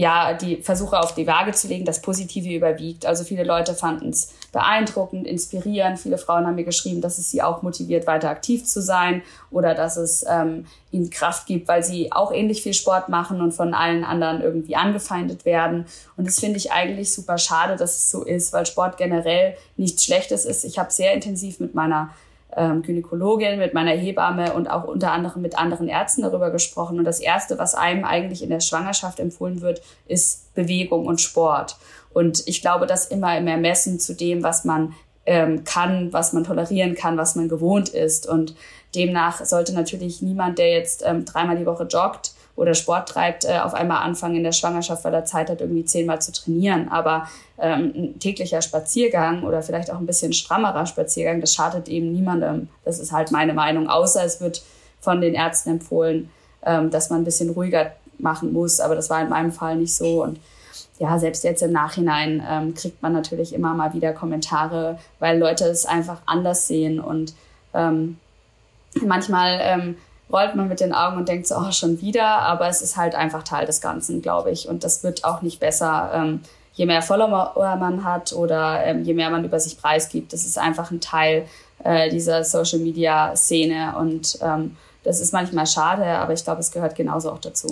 ja, die Versuche auf die Waage zu legen, das Positive überwiegt. Also viele Leute fanden es beeindruckend, inspirierend. Viele Frauen haben mir geschrieben, dass es sie auch motiviert, weiter aktiv zu sein oder dass es ähm, ihnen Kraft gibt, weil sie auch ähnlich viel Sport machen und von allen anderen irgendwie angefeindet werden. Und das finde ich eigentlich super schade, dass es so ist, weil Sport generell nichts Schlechtes ist. Ich habe sehr intensiv mit meiner ähm, Gynäkologin, mit meiner Hebamme und auch unter anderem mit anderen Ärzten darüber gesprochen. Und das Erste, was einem eigentlich in der Schwangerschaft empfohlen wird, ist Bewegung und Sport. Und ich glaube, das immer im Ermessen zu dem, was man ähm, kann, was man tolerieren kann, was man gewohnt ist. Und demnach sollte natürlich niemand, der jetzt ähm, dreimal die Woche joggt, oder Sport treibt, äh, auf einmal anfangen in der Schwangerschaft, weil er Zeit hat, irgendwie zehnmal zu trainieren. Aber ähm, ein täglicher Spaziergang oder vielleicht auch ein bisschen strammerer Spaziergang, das schadet eben niemandem. Das ist halt meine Meinung. Außer es wird von den Ärzten empfohlen, ähm, dass man ein bisschen ruhiger machen muss. Aber das war in meinem Fall nicht so. Und ja, selbst jetzt im Nachhinein ähm, kriegt man natürlich immer mal wieder Kommentare, weil Leute es einfach anders sehen und ähm, manchmal ähm, rollt man mit den Augen und denkt so, oh, schon wieder, aber es ist halt einfach Teil des Ganzen, glaube ich. Und das wird auch nicht besser, ähm, je mehr Follower man hat oder ähm, je mehr man über sich preisgibt. Das ist einfach ein Teil äh, dieser Social-Media-Szene und ähm, das ist manchmal schade, aber ich glaube, es gehört genauso auch dazu.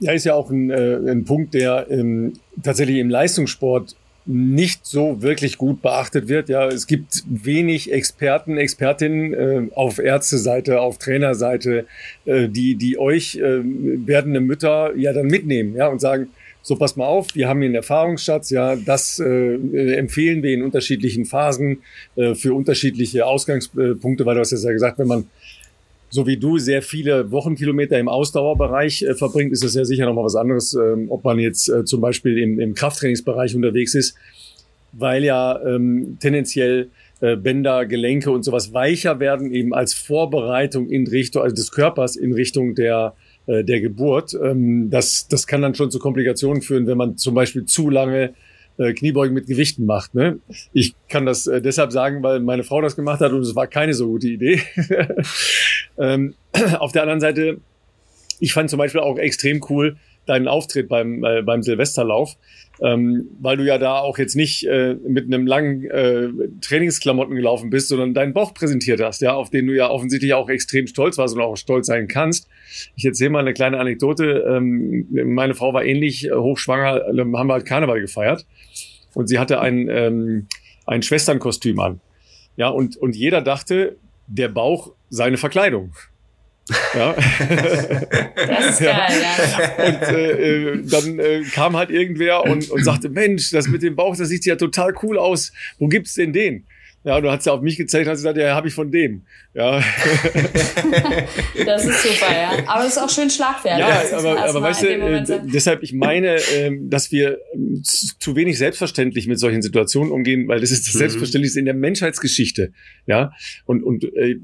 Ja, ist ja auch ein, äh, ein Punkt, der ähm, tatsächlich im Leistungssport nicht so wirklich gut beachtet wird. Ja, es gibt wenig Experten, Expertinnen äh, auf Ärzteseite, auf Trainerseite, äh, die, die euch äh, werdende Mütter ja dann mitnehmen, ja, und sagen, so pass mal auf, wir haben hier einen Erfahrungsschatz, ja, das äh, empfehlen wir in unterschiedlichen Phasen äh, für unterschiedliche Ausgangspunkte, weil du hast ja gesagt, wenn man so wie du sehr viele Wochenkilometer im Ausdauerbereich äh, verbringt, ist es ja sicher nochmal was anderes, ähm, ob man jetzt äh, zum Beispiel im, im Krafttrainingsbereich unterwegs ist, weil ja ähm, tendenziell äh, Bänder, Gelenke und sowas weicher werden, eben als Vorbereitung in Richtung, also des Körpers in Richtung der, äh, der Geburt. Ähm, das, das kann dann schon zu Komplikationen führen, wenn man zum Beispiel zu lange äh, Kniebeugen mit Gewichten macht. Ne? Ich kann das äh, deshalb sagen, weil meine Frau das gemacht hat und es war keine so gute Idee. *laughs* ähm, *clears throat* auf der anderen Seite, ich fand zum Beispiel auch extrem cool deinen Auftritt beim, äh, beim Silvesterlauf, ähm, weil du ja da auch jetzt nicht äh, mit einem langen äh, Trainingsklamotten gelaufen bist, sondern deinen Bauch präsentiert hast, ja, auf den du ja offensichtlich auch extrem stolz warst und auch stolz sein kannst. Ich erzähle mal eine kleine Anekdote. Ähm, meine Frau war ähnlich äh, hochschwanger, äh, haben wir halt Karneval gefeiert und sie hatte ein, ähm, ein Schwesternkostüm an. Ja, und, und jeder dachte, der Bauch seine Verkleidung. Ja. Das ist geil, ja. Und äh, äh, dann äh, kam halt irgendwer und, und sagte, Mensch, das mit dem Bauch, das sieht ja total cool aus. Wo gibt's denn den? Ja, du hast ja auf mich gezeigt und hast gesagt, ja, habe ich von dem. Ja. das ist super, ja. Aber das ist auch schön schlagfertig. Ja, aber, aber weißt du, äh, deshalb, ich meine, äh, dass wir ähm, zu wenig selbstverständlich mit solchen Situationen umgehen, weil das ist das mhm. Selbstverständlichste in der Menschheitsgeschichte. Ja, und, und äh,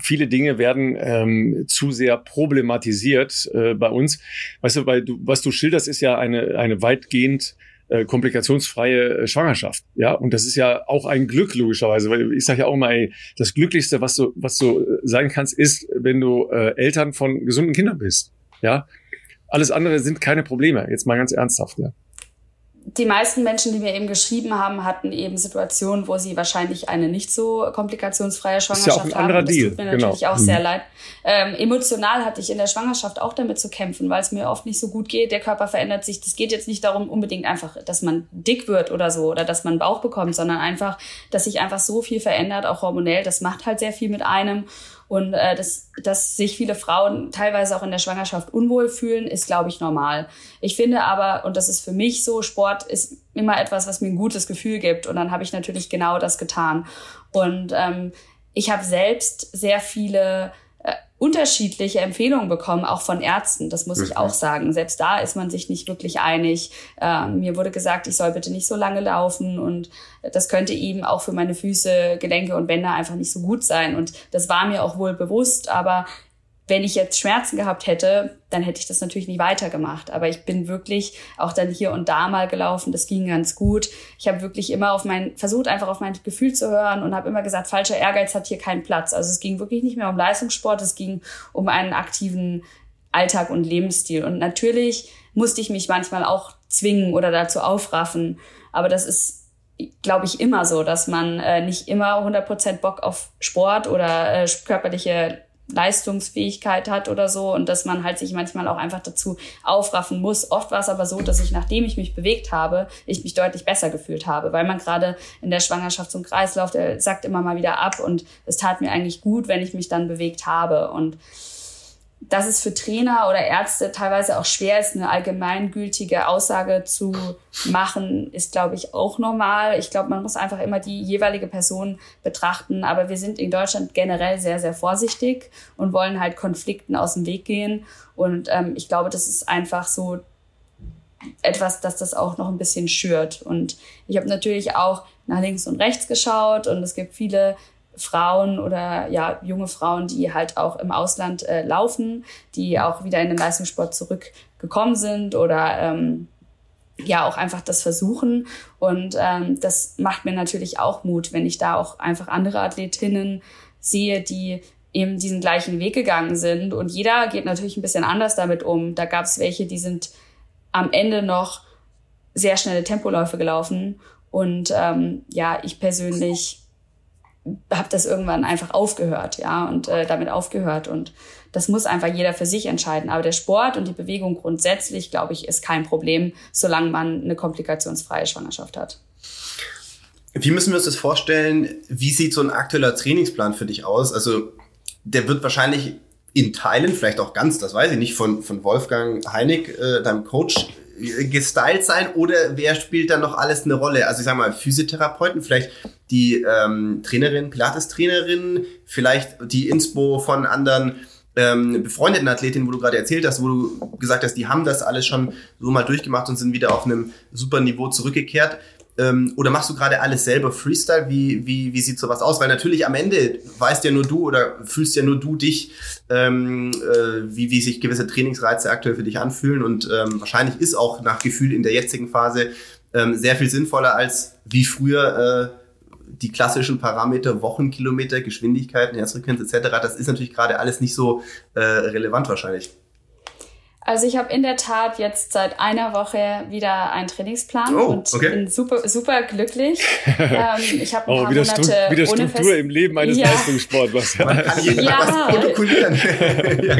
viele Dinge werden ähm, zu sehr problematisiert äh, bei uns. Weißt du, weil du, was du schilderst, ist ja eine, eine weitgehend äh, komplikationsfreie äh, Schwangerschaft. Ja, und das ist ja auch ein Glück logischerweise, weil ich sage ja auch ey, das Glücklichste, was du was du äh, sein kannst, ist, wenn du äh, Eltern von gesunden Kindern bist. Ja, alles andere sind keine Probleme. Jetzt mal ganz ernsthaft. Ja die meisten Menschen, die mir eben geschrieben haben, hatten eben Situationen, wo sie wahrscheinlich eine nicht so komplikationsfreie Schwangerschaft ist ja auch ein anderer haben. Das Deal. tut mir genau. natürlich auch mhm. sehr leid. Ähm, emotional hatte ich in der Schwangerschaft auch damit zu kämpfen, weil es mir oft nicht so gut geht. Der Körper verändert sich. Das geht jetzt nicht darum unbedingt einfach, dass man dick wird oder so oder dass man einen Bauch bekommt, sondern einfach, dass sich einfach so viel verändert, auch hormonell. Das macht halt sehr viel mit einem. Und äh, dass, dass sich viele Frauen teilweise auch in der Schwangerschaft unwohl fühlen, ist, glaube ich, normal. Ich finde aber, und das ist für mich so, Sport ist immer etwas, was mir ein gutes Gefühl gibt. Und dann habe ich natürlich genau das getan. Und ähm, ich habe selbst sehr viele unterschiedliche Empfehlungen bekommen, auch von Ärzten. Das muss ich auch sagen. Selbst da ist man sich nicht wirklich einig. Äh, mir wurde gesagt, ich soll bitte nicht so lange laufen und das könnte eben auch für meine Füße, Gelenke und Bänder einfach nicht so gut sein. Und das war mir auch wohl bewusst, aber wenn ich jetzt Schmerzen gehabt hätte, dann hätte ich das natürlich nicht weitergemacht. Aber ich bin wirklich auch dann hier und da mal gelaufen. Das ging ganz gut. Ich habe wirklich immer auf mein, versucht einfach auf mein Gefühl zu hören und habe immer gesagt, falscher Ehrgeiz hat hier keinen Platz. Also es ging wirklich nicht mehr um Leistungssport, es ging um einen aktiven Alltag und Lebensstil. Und natürlich musste ich mich manchmal auch zwingen oder dazu aufraffen. Aber das ist glaube ich, immer so, dass man äh, nicht immer 100% Bock auf Sport oder äh, körperliche Leistungsfähigkeit hat oder so und dass man halt sich manchmal auch einfach dazu aufraffen muss. Oft war es aber so, dass ich, nachdem ich mich bewegt habe, ich mich deutlich besser gefühlt habe, weil man gerade in der Schwangerschaft einen Kreislauf, der sackt immer mal wieder ab und es tat mir eigentlich gut, wenn ich mich dann bewegt habe und dass es für Trainer oder Ärzte teilweise auch schwer ist, eine allgemeingültige Aussage zu machen, ist, glaube ich, auch normal. Ich glaube, man muss einfach immer die jeweilige Person betrachten. Aber wir sind in Deutschland generell sehr, sehr vorsichtig und wollen halt Konflikten aus dem Weg gehen. Und ähm, ich glaube, das ist einfach so etwas, dass das auch noch ein bisschen schürt. Und ich habe natürlich auch nach links und rechts geschaut und es gibt viele Frauen oder ja junge Frauen, die halt auch im Ausland äh, laufen, die auch wieder in den Leistungssport zurückgekommen sind oder ähm, ja auch einfach das versuchen. Und ähm, das macht mir natürlich auch Mut, wenn ich da auch einfach andere Athletinnen sehe, die eben diesen gleichen Weg gegangen sind. Und jeder geht natürlich ein bisschen anders damit um. Da gab es welche, die sind am Ende noch sehr schnelle Tempoläufe gelaufen. Und ähm, ja, ich persönlich habe das irgendwann einfach aufgehört, ja, und äh, damit aufgehört. Und das muss einfach jeder für sich entscheiden. Aber der Sport und die Bewegung grundsätzlich, glaube ich, ist kein Problem, solange man eine komplikationsfreie Schwangerschaft hat. Wie müssen wir uns das vorstellen? Wie sieht so ein aktueller Trainingsplan für dich aus? Also, der wird wahrscheinlich in Teilen, vielleicht auch ganz, das weiß ich nicht, von, von Wolfgang Heinig, äh, deinem Coach, gestylt sein oder wer spielt da noch alles eine Rolle? Also ich sag mal, Physiotherapeuten, vielleicht die ähm, Trainerin, Pilates-Trainerin, vielleicht die Inspo von anderen ähm, befreundeten Athletinnen, wo du gerade erzählt hast, wo du gesagt hast, die haben das alles schon so mal durchgemacht und sind wieder auf einem super Niveau zurückgekehrt. Ähm, oder machst du gerade alles selber Freestyle? Wie, wie, wie sieht sowas aus? Weil natürlich am Ende weißt ja nur du oder fühlst ja nur du dich, ähm, äh, wie, wie sich gewisse Trainingsreize aktuell für dich anfühlen. Und ähm, wahrscheinlich ist auch nach Gefühl in der jetzigen Phase ähm, sehr viel sinnvoller als wie früher äh, die klassischen Parameter, Wochenkilometer, Geschwindigkeiten, Herzfrequenz etc. Das ist natürlich gerade alles nicht so äh, relevant wahrscheinlich. Also ich habe in der Tat jetzt seit einer Woche wieder einen Trainingsplan oh, und okay. bin super super glücklich. *laughs* ähm, ich habe ein oh, paar wieder Monate Stru wieder ohne Struktur Fest im Leben eines ja. Leistungssportlers. *laughs* Man kann jeden ja. was protokollieren. *laughs* ja,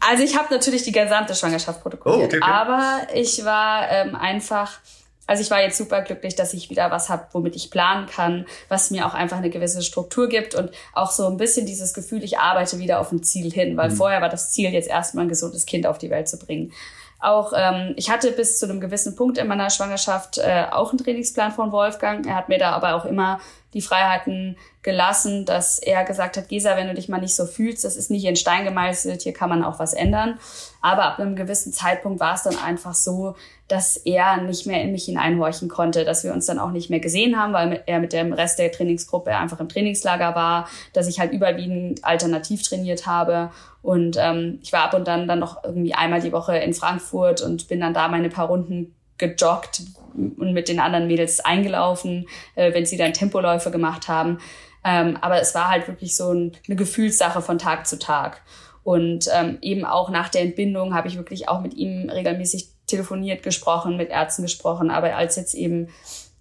also ich habe natürlich die gesamte Schwangerschaft protokolliert, oh, okay, okay. aber ich war ähm, einfach also ich war jetzt super glücklich, dass ich wieder was habe, womit ich planen kann, was mir auch einfach eine gewisse Struktur gibt und auch so ein bisschen dieses Gefühl, ich arbeite wieder auf ein Ziel hin, weil mhm. vorher war das Ziel, jetzt erstmal ein gesundes Kind auf die Welt zu bringen. Auch ähm, ich hatte bis zu einem gewissen Punkt in meiner Schwangerschaft äh, auch einen Trainingsplan von Wolfgang. Er hat mir da aber auch immer die Freiheiten gelassen, dass er gesagt hat, Gesa, wenn du dich mal nicht so fühlst, das ist nicht in Stein gemeißelt, hier kann man auch was ändern. Aber ab einem gewissen Zeitpunkt war es dann einfach so, dass er nicht mehr in mich hineinhorchen konnte, dass wir uns dann auch nicht mehr gesehen haben, weil er mit dem Rest der Trainingsgruppe einfach im Trainingslager war, dass ich halt überwiegend alternativ trainiert habe und ähm, ich war ab und dann dann noch irgendwie einmal die Woche in Frankfurt und bin dann da meine paar Runden gejoggt und mit den anderen Mädels eingelaufen, äh, wenn sie dann Tempoläufe gemacht haben. Ähm, aber es war halt wirklich so ein, eine Gefühlssache von Tag zu Tag. Und ähm, eben auch nach der Entbindung habe ich wirklich auch mit ihm regelmäßig telefoniert, gesprochen, mit Ärzten gesprochen. Aber als jetzt eben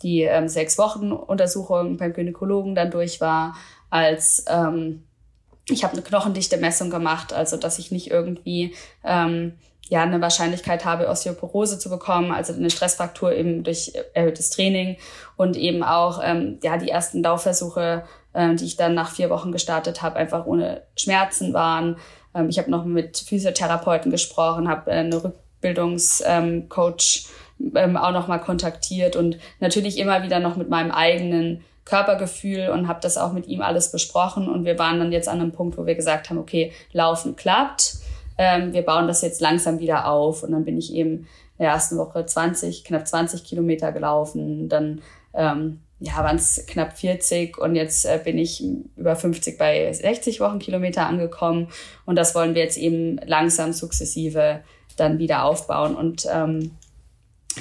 die ähm, sechs Wochen Untersuchung beim Gynäkologen dann durch war, als ähm, ich habe eine knochendichte Messung gemacht, also dass ich nicht irgendwie ähm, ja eine Wahrscheinlichkeit habe, Osteoporose zu bekommen, also eine Stressfraktur eben durch erhöhtes Training und eben auch ähm, ja die ersten Laufversuche, äh, die ich dann nach vier Wochen gestartet habe, einfach ohne Schmerzen waren. Ähm, ich habe noch mit Physiotherapeuten gesprochen, habe äh, eine Rückbildungscoach ähm, auch noch mal kontaktiert und natürlich immer wieder noch mit meinem eigenen Körpergefühl und habe das auch mit ihm alles besprochen. Und wir waren dann jetzt an einem Punkt, wo wir gesagt haben, okay, Laufen klappt, ähm, wir bauen das jetzt langsam wieder auf. Und dann bin ich eben in der ersten Woche 20, knapp 20 Kilometer gelaufen, dann ähm, ja, waren es knapp 40 und jetzt äh, bin ich über 50 bei 60 Wochenkilometer angekommen. Und das wollen wir jetzt eben langsam sukzessive dann wieder aufbauen. Und ähm,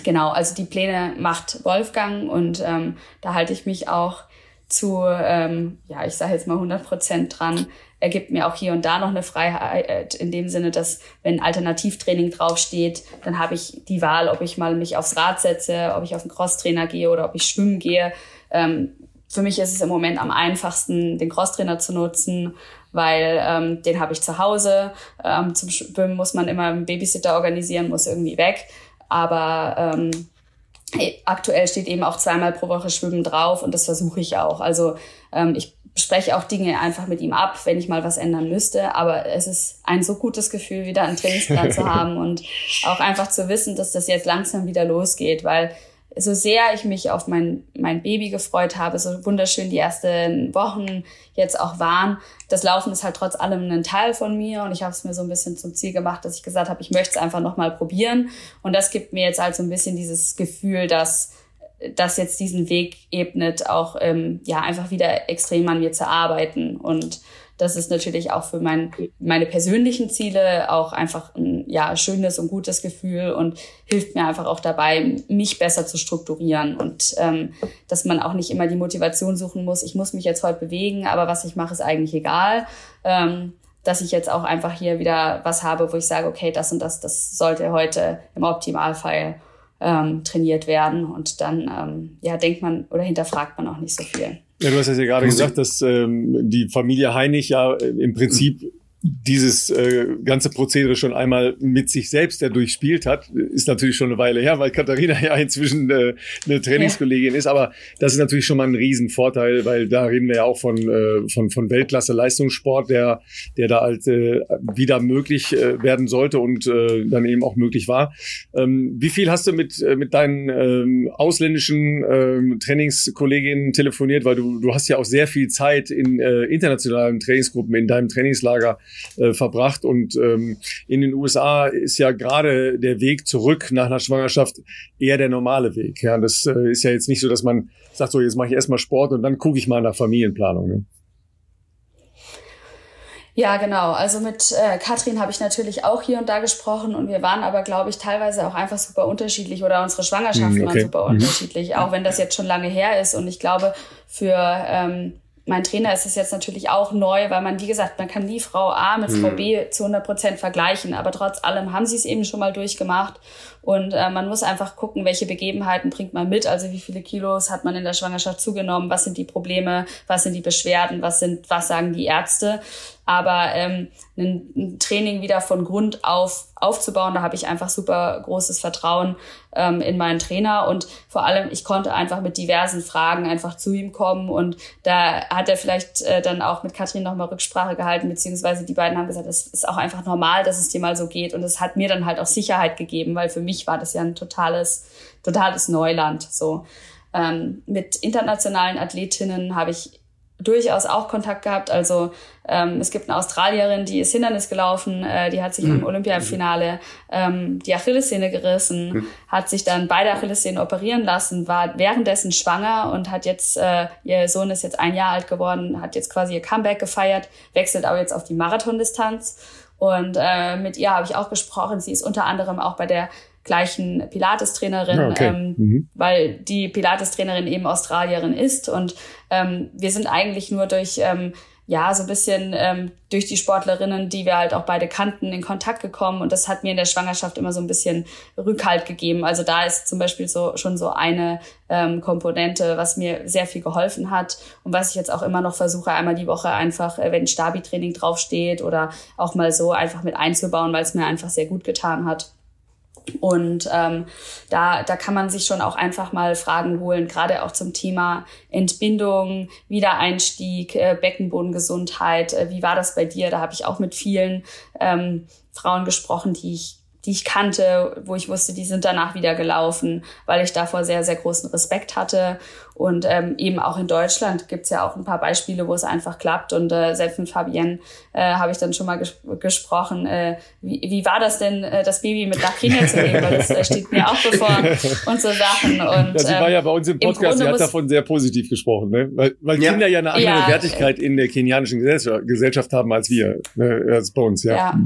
genau, also die Pläne macht Wolfgang und ähm, da halte ich mich auch zu, ähm, ja, ich sage jetzt mal 100 Prozent dran. Er gibt mir auch hier und da noch eine Freiheit in dem Sinne, dass wenn Alternativtraining draufsteht, dann habe ich die Wahl, ob ich mal mich aufs Rad setze, ob ich auf den Crosstrainer gehe oder ob ich schwimmen gehe. Ähm, für mich ist es im Moment am einfachsten, den Crosstrainer zu nutzen, weil ähm, den habe ich zu Hause. Ähm, zum Schwimmen muss man immer einen Babysitter organisieren, muss irgendwie weg. Aber ähm, aktuell steht eben auch zweimal pro Woche Schwimmen drauf und das versuche ich auch. Also ähm, ich spreche auch Dinge einfach mit ihm ab, wenn ich mal was ändern müsste. Aber es ist ein so gutes Gefühl, wieder einen Trainingsplan zu *laughs* haben und auch einfach zu wissen, dass das jetzt langsam wieder losgeht, weil so sehr ich mich auf mein, mein Baby gefreut habe, so wunderschön die ersten Wochen jetzt auch waren, das Laufen ist halt trotz allem ein Teil von mir und ich habe es mir so ein bisschen zum Ziel gemacht, dass ich gesagt habe, ich möchte es einfach nochmal probieren. Und das gibt mir jetzt halt so ein bisschen dieses Gefühl, dass das jetzt diesen Weg ebnet, auch ähm, ja einfach wieder extrem an mir zu arbeiten und das ist natürlich auch für mein, meine persönlichen Ziele auch einfach ein ja, schönes und gutes Gefühl und hilft mir einfach auch dabei, mich besser zu strukturieren und ähm, dass man auch nicht immer die Motivation suchen muss, ich muss mich jetzt heute bewegen, aber was ich mache, ist eigentlich egal. Ähm, dass ich jetzt auch einfach hier wieder was habe, wo ich sage, okay, das und das, das sollte heute im Optimalfall ähm, trainiert werden. Und dann ähm, ja, denkt man oder hinterfragt man auch nicht so viel. Ja, du hast ja gerade gesagt, dass ähm, die Familie Heinig ja äh, im Prinzip dieses äh, ganze Prozedere schon einmal mit sich selbst ja durchspielt hat, ist natürlich schon eine Weile her, weil Katharina *laughs* ja inzwischen äh, eine Trainingskollegin ja. ist. Aber das ist natürlich schon mal ein Riesenvorteil, weil da reden wir ja auch von, äh, von, von Weltklasse-Leistungssport, der, der da halt äh, wieder möglich äh, werden sollte und äh, dann eben auch möglich war. Ähm, wie viel hast du mit, äh, mit deinen ähm, ausländischen ähm, Trainingskolleginnen telefoniert? Weil du, du hast ja auch sehr viel Zeit in äh, internationalen Trainingsgruppen in deinem Trainingslager äh, verbracht. Und ähm, in den USA ist ja gerade der Weg zurück nach einer Schwangerschaft eher der normale Weg. Ja, das äh, ist ja jetzt nicht so, dass man sagt, so jetzt mache ich erstmal Sport und dann gucke ich mal nach Familienplanung. Ne? Ja, genau. Also mit äh, Katrin habe ich natürlich auch hier und da gesprochen und wir waren aber, glaube ich, teilweise auch einfach super unterschiedlich oder unsere Schwangerschaften mhm, okay. waren super mhm. unterschiedlich, auch wenn das jetzt schon lange her ist. Und ich glaube, für ähm, mein Trainer ist es jetzt natürlich auch neu, weil man, wie gesagt, man kann nie Frau A mit Frau. B zu 100 Prozent vergleichen, aber trotz allem haben sie es eben schon mal durchgemacht und äh, man muss einfach gucken, welche Begebenheiten bringt man mit, also wie viele Kilos hat man in der Schwangerschaft zugenommen, was sind die Probleme, was sind die Beschwerden, was sind, was sagen die Ärzte? Aber ähm, ein, Training wieder von Grund auf aufzubauen, da habe ich einfach super großes Vertrauen ähm, in meinen Trainer. Und vor allem, ich konnte einfach mit diversen Fragen einfach zu ihm kommen. Und da hat er vielleicht äh, dann auch mit Katrin nochmal Rücksprache gehalten, beziehungsweise die beiden haben gesagt, es ist auch einfach normal, dass es dir mal so geht. Und es hat mir dann halt auch Sicherheit gegeben, weil für mich war das ja ein totales, totales Neuland, so. Ähm, mit internationalen Athletinnen habe ich durchaus auch Kontakt gehabt. Also ähm, es gibt eine Australierin, die ist Hindernis gelaufen, äh, die hat sich mhm. im Olympiafinale ähm, die Achillessehne gerissen, mhm. hat sich dann beide Achillessehnen operieren lassen, war währenddessen schwanger und hat jetzt, äh, ihr Sohn ist jetzt ein Jahr alt geworden, hat jetzt quasi ihr Comeback gefeiert, wechselt aber jetzt auf die Marathondistanz. Und äh, mit ihr habe ich auch gesprochen. Sie ist unter anderem auch bei der gleichen Pilates-Trainerin, Ah, okay. ähm, Mhm. weil die Pilates-Trainerin eben Australierin ist und ähm, wir sind eigentlich nur durch ähm, ja, so ein bisschen ähm, durch die Sportlerinnen, die wir halt auch beide kannten, in Kontakt gekommen. Und das hat mir in der Schwangerschaft immer so ein bisschen Rückhalt gegeben. Also da ist zum Beispiel so schon so eine ähm, Komponente, was mir sehr viel geholfen hat und was ich jetzt auch immer noch versuche, einmal die Woche einfach, äh, wenn Stabi-Training draufsteht oder auch mal so einfach mit einzubauen, weil es mir einfach sehr gut getan hat. Und ähm, da, da kann man sich schon auch einfach mal Fragen holen, gerade auch zum Thema Entbindung, Wiedereinstieg, äh, Beckenbodengesundheit. Äh, wie war das bei dir? Da habe ich auch mit vielen ähm, Frauen gesprochen, die ich die ich kannte, wo ich wusste, die sind danach wieder gelaufen, weil ich davor sehr, sehr großen Respekt hatte. Und ähm, eben auch in Deutschland gibt's ja auch ein paar Beispiele, wo es einfach klappt. Und äh, selbst mit Fabienne äh, habe ich dann schon mal ges gesprochen. Äh, wie, wie war das denn, äh, das Baby mit nach Kenia zu nehmen? Weil das äh, steht mir auch bevor und so Sachen. *laughs* Und, Ja, sie war ja bei uns im im Podcast, sie hat davon sehr positiv gesprochen, ne? weil, weil Ja. Kinder ja eine andere Ja. Wertigkeit in der kenianischen Gesellschaft, Gesellschaft haben als wir, ne? als bei uns. Ja. Ja.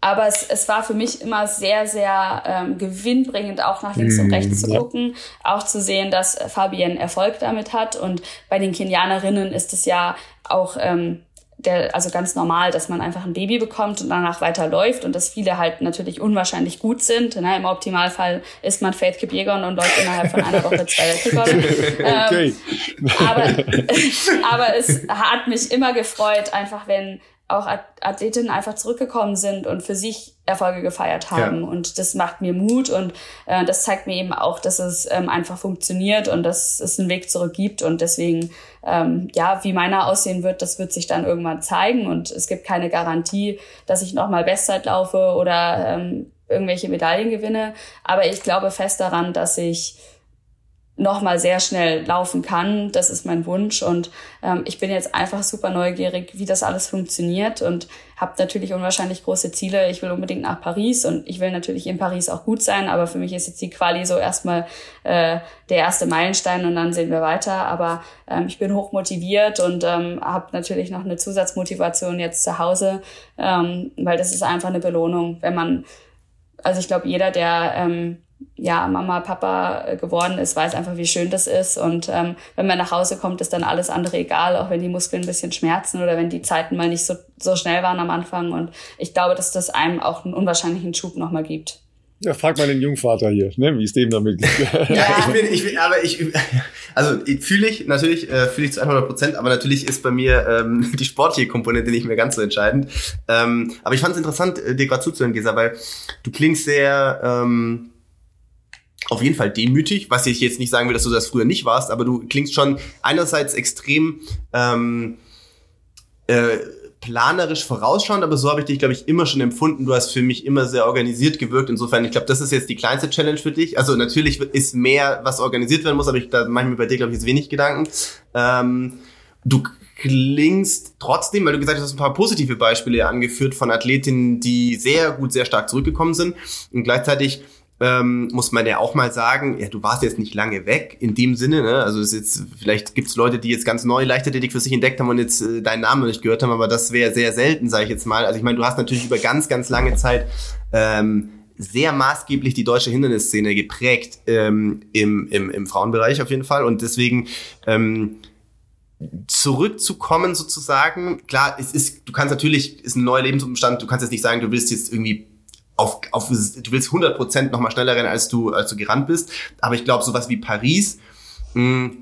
Aber es, es war für mich immer sehr, sehr ähm, gewinnbringend, auch nach links und Mm, rechts zu gucken, auch zu sehen, dass Fabienne Erfolg damit hat. Und bei den Kenianerinnen ist es ja auch ähm, der, also ganz normal, dass man einfach ein Baby bekommt und danach weiterläuft und dass viele halt natürlich unwahrscheinlich gut sind. Ne? Im Optimalfall ist man Faith Kipjegon und läuft innerhalb von einer Woche zwei Weltrekorde. *laughs* Okay. aber, *laughs* aber es hat mich immer gefreut, einfach wenn auch Ath- Athletinnen einfach zurückgekommen sind und für sich Erfolge gefeiert haben. Ja. Und das macht mir Mut und äh, das zeigt mir eben auch, dass es ähm, einfach funktioniert und dass es einen Weg zurück gibt. Und deswegen, ähm, ja, wie meiner aussehen wird, das wird sich dann irgendwann zeigen. Und es gibt keine Garantie, dass ich nochmal Bestzeit laufe oder ähm, irgendwelche Medaillen gewinne. Aber ich glaube fest daran, dass ich noch mal sehr schnell laufen kann. Das ist mein Wunsch und ähm, ich bin jetzt einfach super neugierig, wie das alles funktioniert und habe natürlich unwahrscheinlich große Ziele. Ich will unbedingt nach Paris und ich will natürlich in Paris auch gut sein, aber für mich ist jetzt die Quali so erstmal äh, der erste Meilenstein und dann sehen wir weiter. Aber ähm, ich bin hoch motiviert und ähm, habe natürlich noch eine Zusatzmotivation jetzt zu Hause, ähm, weil das ist einfach eine Belohnung, wenn man also ich glaube, jeder, der ähm, ja Mama, Papa äh, geworden ist, weiß einfach, wie schön das ist. Und ähm, wenn man nach Hause kommt, ist dann alles andere egal, auch wenn die Muskeln ein bisschen schmerzen oder wenn die Zeiten mal nicht so, so schnell waren am Anfang. Und ich glaube, dass das einem auch einen unwahrscheinlichen Schub nochmal gibt. Ja, frag mal den Jungvater hier, ne? wie es dem damit geht. *laughs* Ja, ich bin, ich bin, aber ich, also fühle ich natürlich, äh, fühle ich zu 100 Prozent, aber natürlich ist bei mir ähm, *laughs* die sportliche Komponente nicht mehr ganz so entscheidend. Ähm, aber ich fand es interessant, äh, dir gerade zuzuhören, Gesa, weil du klingst sehr ähm, auf jeden Fall demütig, was ich jetzt nicht sagen will, dass du das früher nicht warst, aber du klingst schon einerseits extrem ähm, äh, planerisch vorausschauend, aber so habe ich dich, glaube ich, immer schon empfunden. Du hast für mich immer sehr organisiert gewirkt. Insofern, ich glaube, das ist jetzt die kleinste Challenge für dich. Also natürlich ist mehr, was organisiert werden muss, aber ich, da mache ich mir bei dir, glaube ich, jetzt wenig Gedanken. Ähm, du klingst trotzdem, weil du gesagt hast, du hast ein paar positive Beispiele angeführt von Athletinnen, die sehr gut, sehr stark zurückgekommen sind. Und gleichzeitig ähm, muss man ja auch mal sagen, ja, du warst jetzt nicht lange weg in dem Sinne, ne? Also es ist jetzt, vielleicht gibt's Leute, die jetzt ganz neu Leichtathletik für sich entdeckt haben und jetzt äh, deinen Namen nicht gehört haben, aber das wäre sehr selten, sage ich jetzt mal. Also ich meine, du hast natürlich über ganz, ganz lange Zeit ähm, sehr maßgeblich die deutsche Hindernisszene geprägt ähm, im, im, im Frauenbereich auf jeden Fall. Und deswegen ähm, zurückzukommen sozusagen, klar, es ist, du kannst natürlich, ist ein neuer Lebensumstand, du kannst jetzt nicht sagen, du willst jetzt irgendwie auf, auf du willst 100% nochmal schneller rennen, als du, als du gerannt bist. Aber ich glaube, sowas wie Paris mh,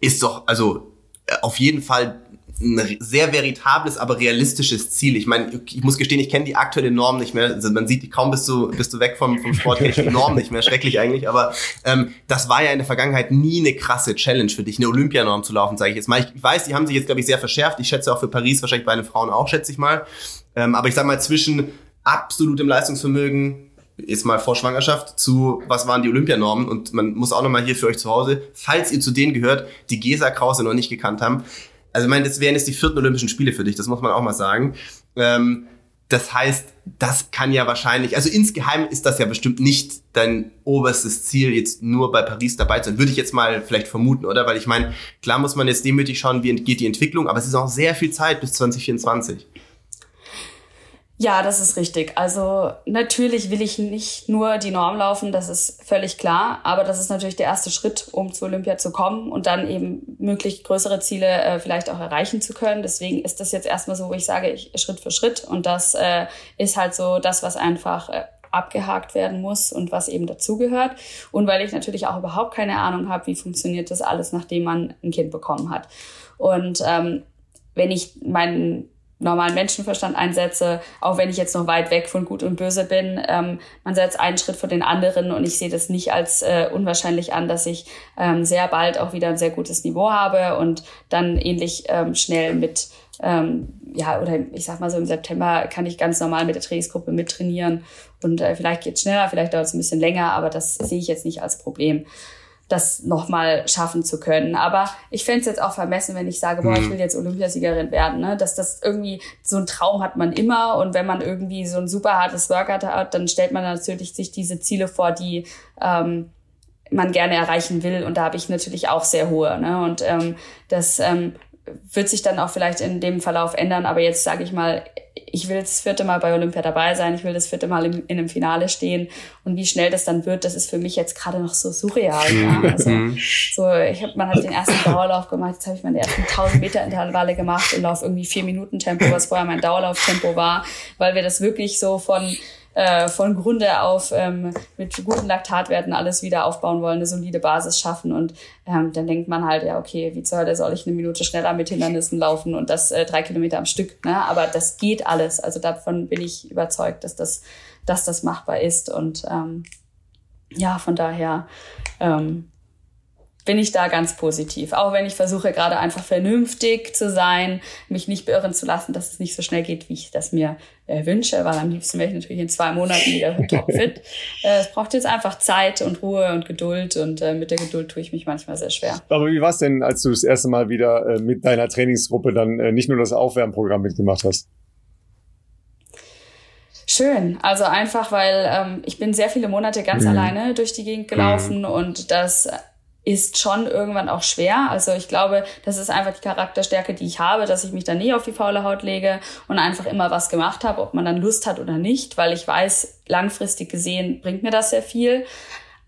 ist doch, also äh, auf jeden Fall ein sehr veritables, aber realistisches Ziel. Ich meine, ich muss gestehen, ich kenne die aktuelle Norm nicht mehr. Also man sieht, kaum bist du, bist du weg vom, vom Sport, kenn ich die Norm nicht mehr. Schrecklich eigentlich. Aber ähm, das war ja in der Vergangenheit nie eine krasse Challenge für dich, eine Olympianorm zu laufen, sage ich jetzt mal. Ich weiß, die haben sich jetzt, glaube ich, sehr verschärft. Ich schätze auch für Paris, wahrscheinlich bei den Frauen auch, schätze ich mal. Ähm, aber ich sag mal, zwischen absolutem Leistungsvermögen, jetzt mal vor Schwangerschaft, zu was waren die Olympianormen und man muss auch nochmal hier für euch zu Hause, falls ihr zu denen gehört, die Gesa Krause noch nicht gekannt haben. Also ich meine, das wären jetzt die vierten Olympischen Spiele für dich, das muss man auch mal sagen. Ähm, das heißt, das kann ja wahrscheinlich, also insgeheim ist das ja bestimmt nicht dein oberstes Ziel, jetzt nur bei Paris dabei zu sein. Würde ich jetzt mal vielleicht vermuten, oder? Weil ich meine, klar muss man jetzt demütig schauen, wie geht die Entwicklung, aber es ist auch sehr viel Zeit bis 2024. Ja, das ist richtig. Also natürlich will ich nicht nur die Norm laufen, das ist völlig klar. Aber das ist natürlich der erste Schritt, um zu Olympia zu kommen und dann eben möglich größere Ziele äh, vielleicht auch erreichen zu können. Deswegen ist das jetzt erstmal so, wo ich sage, ich, Schritt für Schritt. Und das äh, ist halt so das, was einfach äh, abgehakt werden muss und was eben dazugehört. Und weil ich natürlich auch überhaupt keine Ahnung habe, wie funktioniert das alles, nachdem man ein Kind bekommen hat. Und ähm, wenn ich meinen normalen Menschenverstand einsetze, auch wenn ich jetzt noch weit weg von Gut und Böse bin. Ähm, man setzt einen Schritt vor den anderen und ich sehe das nicht als äh, unwahrscheinlich an, dass ich ähm, sehr bald auch wieder ein sehr gutes Niveau habe und dann ähnlich ähm, schnell mit, ähm, ja, oder ich sag mal so im September kann ich ganz normal mit der Trainingsgruppe mittrainieren und äh, vielleicht geht's schneller, vielleicht dauert es ein bisschen länger, aber das sehe ich jetzt nicht als Problem das nochmal schaffen zu können. Aber ich fände es jetzt auch vermessen, wenn ich sage, boah, ich mhm. will jetzt Olympiasiegerin werden. Ne? Dass das irgendwie so ein Traum hat man immer und wenn man irgendwie so ein super hartes Workout hat, dann stellt man natürlich sich diese Ziele vor, die ähm, man gerne erreichen will. Und da habe ich natürlich auch sehr hohe. Ne? Und ähm, das ähm, wird sich dann auch vielleicht in dem Verlauf ändern. Aber jetzt sage ich mal, ich will das vierte Mal bei Olympia dabei sein, ich will das vierte Mal im, in einem Finale stehen. Und wie schnell das dann wird, das ist für mich jetzt gerade noch so surreal. Ja? Mhm. Also, so, ich hab, man hat den ersten Dauerlauf gemacht, jetzt habe ich meine ersten 1000 Meter Intervalle gemacht und lauf irgendwie vier Minuten Tempo, was vorher mein Dauerlauftempo war, weil wir das wirklich so von äh, von Grunde auf ähm, mit guten Laktatwerten alles wieder aufbauen wollen, eine solide Basis schaffen und ähm, dann denkt man halt, ja, okay, wie zur Hölle soll ich eine Minute schneller mit Hindernissen laufen und das äh, drei Kilometer am Stück, ne? aber das geht alles, also davon bin ich überzeugt, dass das, dass das machbar ist und ähm, ja, von daher ähm, bin ich da ganz positiv. Auch wenn ich versuche gerade einfach vernünftig zu sein, mich nicht beirren zu lassen, dass es nicht so schnell geht, wie ich das mir äh, wünsche, weil am liebsten wäre ich natürlich in zwei Monaten wieder *laughs* topfit. äh, es braucht jetzt einfach Zeit und Ruhe und Geduld und äh, mit der Geduld tue ich mich manchmal sehr schwer. Aber wie war es denn, als du das erste Mal wieder äh, mit deiner Trainingsgruppe dann äh, nicht nur das Aufwärmprogramm mitgemacht hast? Schön. Also einfach, weil ähm, ich bin sehr viele Monate ganz mhm. alleine durch die Gegend gelaufen mhm. und das ist schon irgendwann auch schwer. Also ich glaube, das ist einfach die Charakterstärke, die ich habe, dass ich mich dann nie auf die faule Haut lege und einfach immer was gemacht habe, ob man dann Lust hat oder nicht, weil ich weiß, langfristig gesehen bringt mir das sehr viel.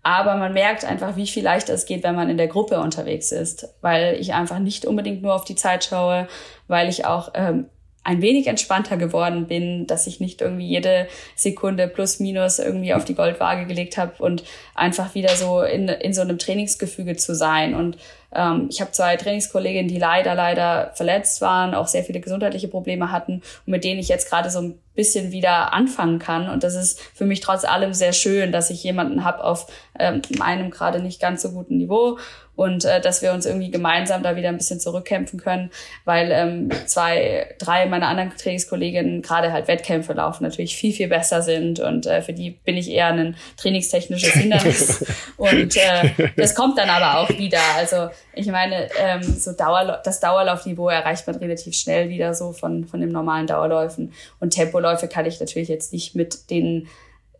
Aber man merkt einfach, wie viel leichter es geht, wenn man in der Gruppe unterwegs ist, weil ich einfach nicht unbedingt nur auf die Zeit schaue, weil ich auch ähm, ein wenig entspannter geworden bin, dass ich nicht irgendwie jede Sekunde plus minus irgendwie auf die Goldwaage gelegt habe und einfach wieder so in, in so einem Trainingsgefüge zu sein. Und ähm, ich habe zwei Trainingskolleginnen, die leider, leider verletzt waren, auch sehr viele gesundheitliche Probleme hatten und mit denen ich jetzt gerade so ein bisschen wieder anfangen kann. Und das ist für mich trotz allem sehr schön, dass ich jemanden habe auf ähm, einem gerade nicht ganz so guten Niveau und äh, dass wir uns irgendwie gemeinsam da wieder ein bisschen zurückkämpfen können, weil ähm, zwei, drei meiner anderen Trainingskolleginnen gerade halt Wettkämpfe laufen, natürlich viel, viel besser sind. Und äh, für die bin ich eher ein trainingstechnisches Hindernis. *laughs* Und äh, das kommt dann aber auch wieder. Also ich meine, ähm, so Dauerla das Dauerlaufniveau erreicht man relativ schnell wieder so von, von den normalen Dauerläufen. Und Tempoläufe kann ich natürlich jetzt nicht mit den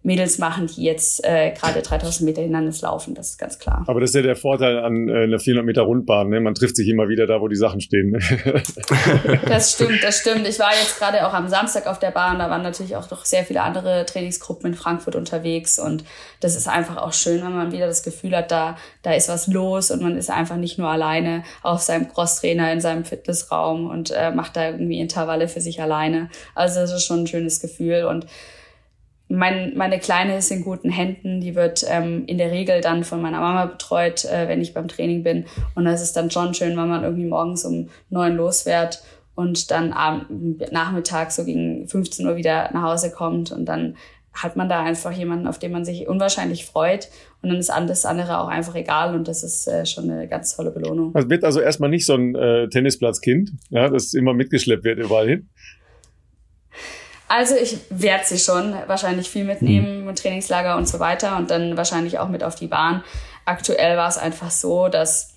Mädels machen, die jetzt äh, gerade 3000 Meter Hindernis laufen, das ist ganz klar. Aber das ist ja der Vorteil an äh, einer 400 Meter Rundbahn, ne? man trifft sich immer wieder da, wo die Sachen stehen. Ne? *laughs* das stimmt, das stimmt. Ich war jetzt gerade auch am Samstag auf der Bahn, da waren natürlich auch noch sehr viele andere Trainingsgruppen in Frankfurt unterwegs und das ist einfach auch schön, wenn man wieder das Gefühl hat, da, da ist was los und man ist einfach nicht nur alleine auf seinem Crosstrainer in seinem Fitnessraum und äh, macht da irgendwie Intervalle für sich alleine. Also das ist schon ein schönes Gefühl und mein, meine Kleine ist in guten Händen. Die wird ähm, in der Regel dann von meiner Mama betreut, äh, wenn ich beim Training bin. Und das ist dann schon schön, wenn man irgendwie morgens um neun losfährt und dann abend, Nachmittag so gegen 15 Uhr wieder nach Hause kommt und dann hat man da einfach jemanden, auf den man sich unwahrscheinlich freut und dann ist alles andere auch einfach egal und das ist äh, schon eine ganz tolle Belohnung. Also wird also erstmal nicht so ein äh, Tennisplatzkind, ja, das immer mitgeschleppt wird überall hin. Also ich werde sie schon wahrscheinlich viel mitnehmen mhm. mit Trainingslager und so weiter und dann wahrscheinlich auch mit auf die Bahn. Aktuell war es einfach so, dass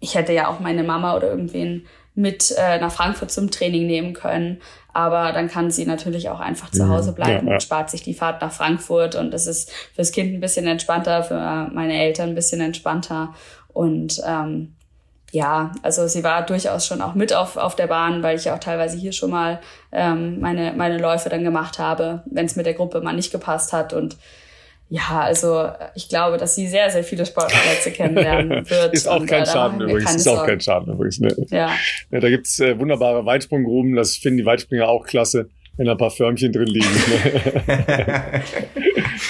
ich hätte ja auch meine Mama oder irgendwen mit äh, nach Frankfurt zum Training nehmen können. Aber dann kann sie natürlich auch einfach zu mhm. Hause bleiben ja, ja. und spart sich die Fahrt nach Frankfurt. Und das ist fürs Kind ein bisschen entspannter, für meine Eltern ein bisschen entspannter. Und ähm, ja, also sie war durchaus schon auch mit auf, auf der Bahn, weil ich auch teilweise hier schon mal ähm, meine, meine Läufe dann gemacht habe, wenn es mit der Gruppe mal nicht gepasst hat. Und ja, also ich glaube, dass sie sehr, sehr viele Sportplätze kennenlernen *laughs* wird. ist auch kein Schaden übrigens. Ist auch kein Schaden übrigens. Ne? Ja. ja. Da gibt's äh, wunderbare Weitsprunggruben, das finden die Weitspringer auch klasse wenn da ein paar Förmchen drin liegen. Ne?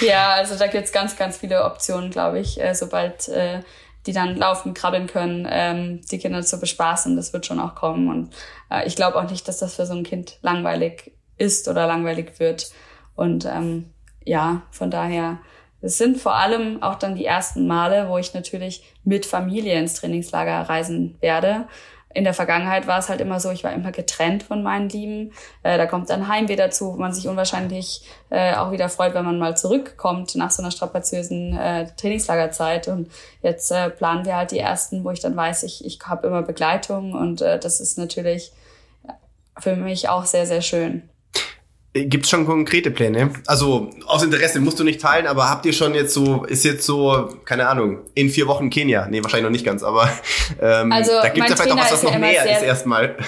*laughs* ja, also da gibt's ganz, ganz viele Optionen, glaube ich, äh, sobald äh, die dann laufen, krabbeln können, ähm, die Kinder zu bespaßen, das wird schon auch kommen. Und äh, ich glaube auch nicht, dass das für so ein Kind langweilig ist oder langweilig wird. Und ähm, ja, von daher, es sind vor allem auch dann die ersten Male, wo ich natürlich mit Familie ins Trainingslager reisen werde. In der Vergangenheit war es halt immer so, ich war immer getrennt von meinen Lieben. Äh, da kommt dann Heimweh dazu, wo man sich unwahrscheinlich äh, auch wieder freut, wenn man mal zurückkommt nach so einer strapaziösen äh, Trainingslagerzeit. Und jetzt äh, planen wir halt die ersten, wo ich dann weiß, ich, ich habe immer Begleitung und äh, das ist natürlich für mich auch sehr, sehr schön. Gibt es schon konkrete Pläne? Also aus Interesse musst du nicht teilen, aber habt ihr schon jetzt so, ist jetzt so, keine Ahnung, in vier Wochen Kenia? Nee, wahrscheinlich noch nicht ganz, aber ähm, also, da gibt es ja vielleicht noch was, was noch näher ist erstmal. *laughs*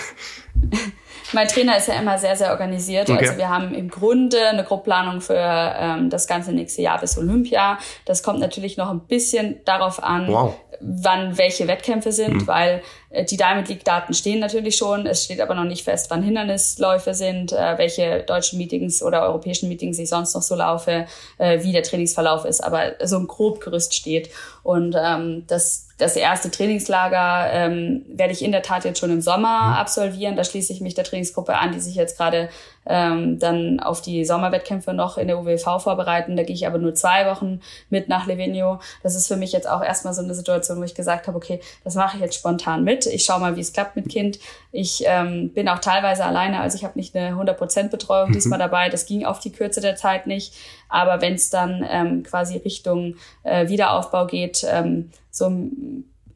Mein Trainer ist ja immer sehr, sehr organisiert. Okay. Also wir haben im Grunde eine Grobplanung für ähm, das ganze nächste Jahr bis Olympia. Das kommt natürlich noch ein bisschen darauf an, wow. Wann welche Wettkämpfe sind, mhm. weil äh, die Diamond League-Daten stehen natürlich schon. Es steht aber noch nicht fest, wann Hindernisläufe sind, äh, welche deutschen Meetings oder europäischen Meetings ich sonst noch so laufe, äh, wie der Trainingsverlauf ist. Aber so ein Grobgerüst steht. Und ähm, das das erste Trainingslager ähm, werde ich in der Tat jetzt schon im Sommer mhm. absolvieren. Da schließe ich mich der Trainingsgruppe an, die sich jetzt gerade ähm, dann auf die Sommerwettkämpfe noch in der UWV vorbereiten. Da gehe ich aber nur zwei Wochen mit nach Livigno. Das ist für mich jetzt auch erstmal so eine Situation, wo ich gesagt habe, okay, das mache ich jetzt spontan mit. Ich schaue mal, wie es klappt mit Kind. Ich ähm, bin auch teilweise alleine, also ich habe nicht eine 100% Betreuung mhm. diesmal dabei. Das ging auf die Kürze der Zeit nicht. Aber wenn es dann ähm, quasi Richtung äh, Wiederaufbau geht, ähm, so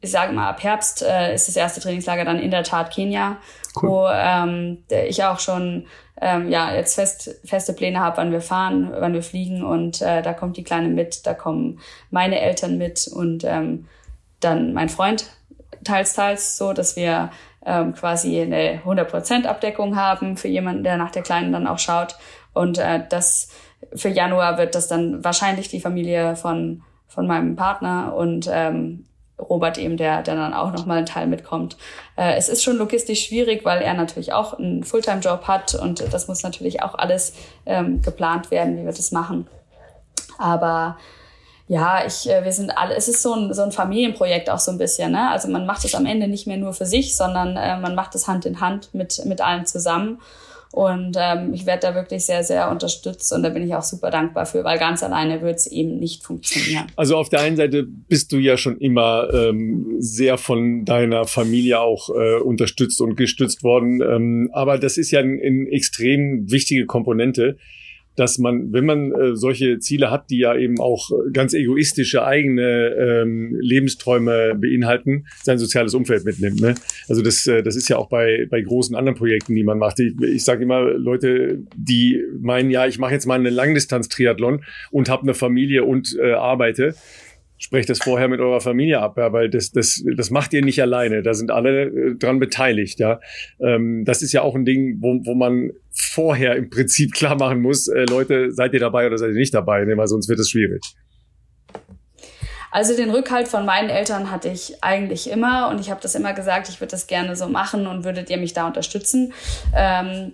ich sage mal, ab Herbst äh, ist das erste Trainingslager dann in der Tat Kenia, cool. wo ähm, ich auch schon ähm, ja jetzt fest, feste Pläne habe, wann wir fahren, wann wir fliegen und äh, da kommt die Kleine mit, da kommen meine Eltern mit und ähm, dann mein Freund teils, teils so, dass wir ähm, quasi eine 100% Abdeckung haben für jemanden, der nach der Kleinen dann auch schaut und äh, das für Januar wird das dann wahrscheinlich die Familie von von meinem Partner und ähm, Robert eben, der, der dann auch nochmal einen Teil mitkommt. Äh, es ist schon logistisch schwierig, weil er natürlich auch einen Fulltime-Job hat und das muss natürlich auch alles ähm, geplant werden, wie wir das machen. Aber ja, ich, äh, wir sind alle, es ist so ein, so ein Familienprojekt auch so ein bisschen, ne? Also man macht es am Ende nicht mehr nur für sich, sondern äh, man macht es Hand in Hand mit, mit allen zusammen. Und ähm, ich werde da wirklich sehr, sehr unterstützt und da bin ich auch super dankbar für, weil ganz alleine wird es eben nicht funktionieren. Also auf der einen Seite bist du ja schon immer ähm, sehr von deiner Familie auch äh, unterstützt und gestützt worden. Ähm, aber das ist ja eine ein extrem wichtige Komponente dass man, wenn man äh, solche Ziele hat, die ja eben auch ganz egoistische eigene ähm, Lebensträume beinhalten, sein soziales Umfeld mitnimmt. Ne? Also das, äh, das ist ja auch bei, bei großen anderen Projekten, die man macht. Ich, ich sage immer, Leute, die meinen, ja, ich mache jetzt mal eine Langdistanz-Triathlon und habe eine Familie und äh, arbeite sprecht das vorher mit eurer Familie ab, ja, weil das, das, das macht ihr nicht alleine. Da sind alle äh, dran beteiligt, ja. Ähm, das ist ja auch ein Ding, wo, wo man vorher im Prinzip *laughs* klar machen muss, äh, Leute, seid ihr dabei oder seid ihr nicht dabei, ne, weil sonst wird es schwierig. Also den Rückhalt von meinen Eltern hatte ich eigentlich immer und ich habe das immer gesagt, ich würde das gerne so machen und würdet ihr mich da unterstützen. Ähm,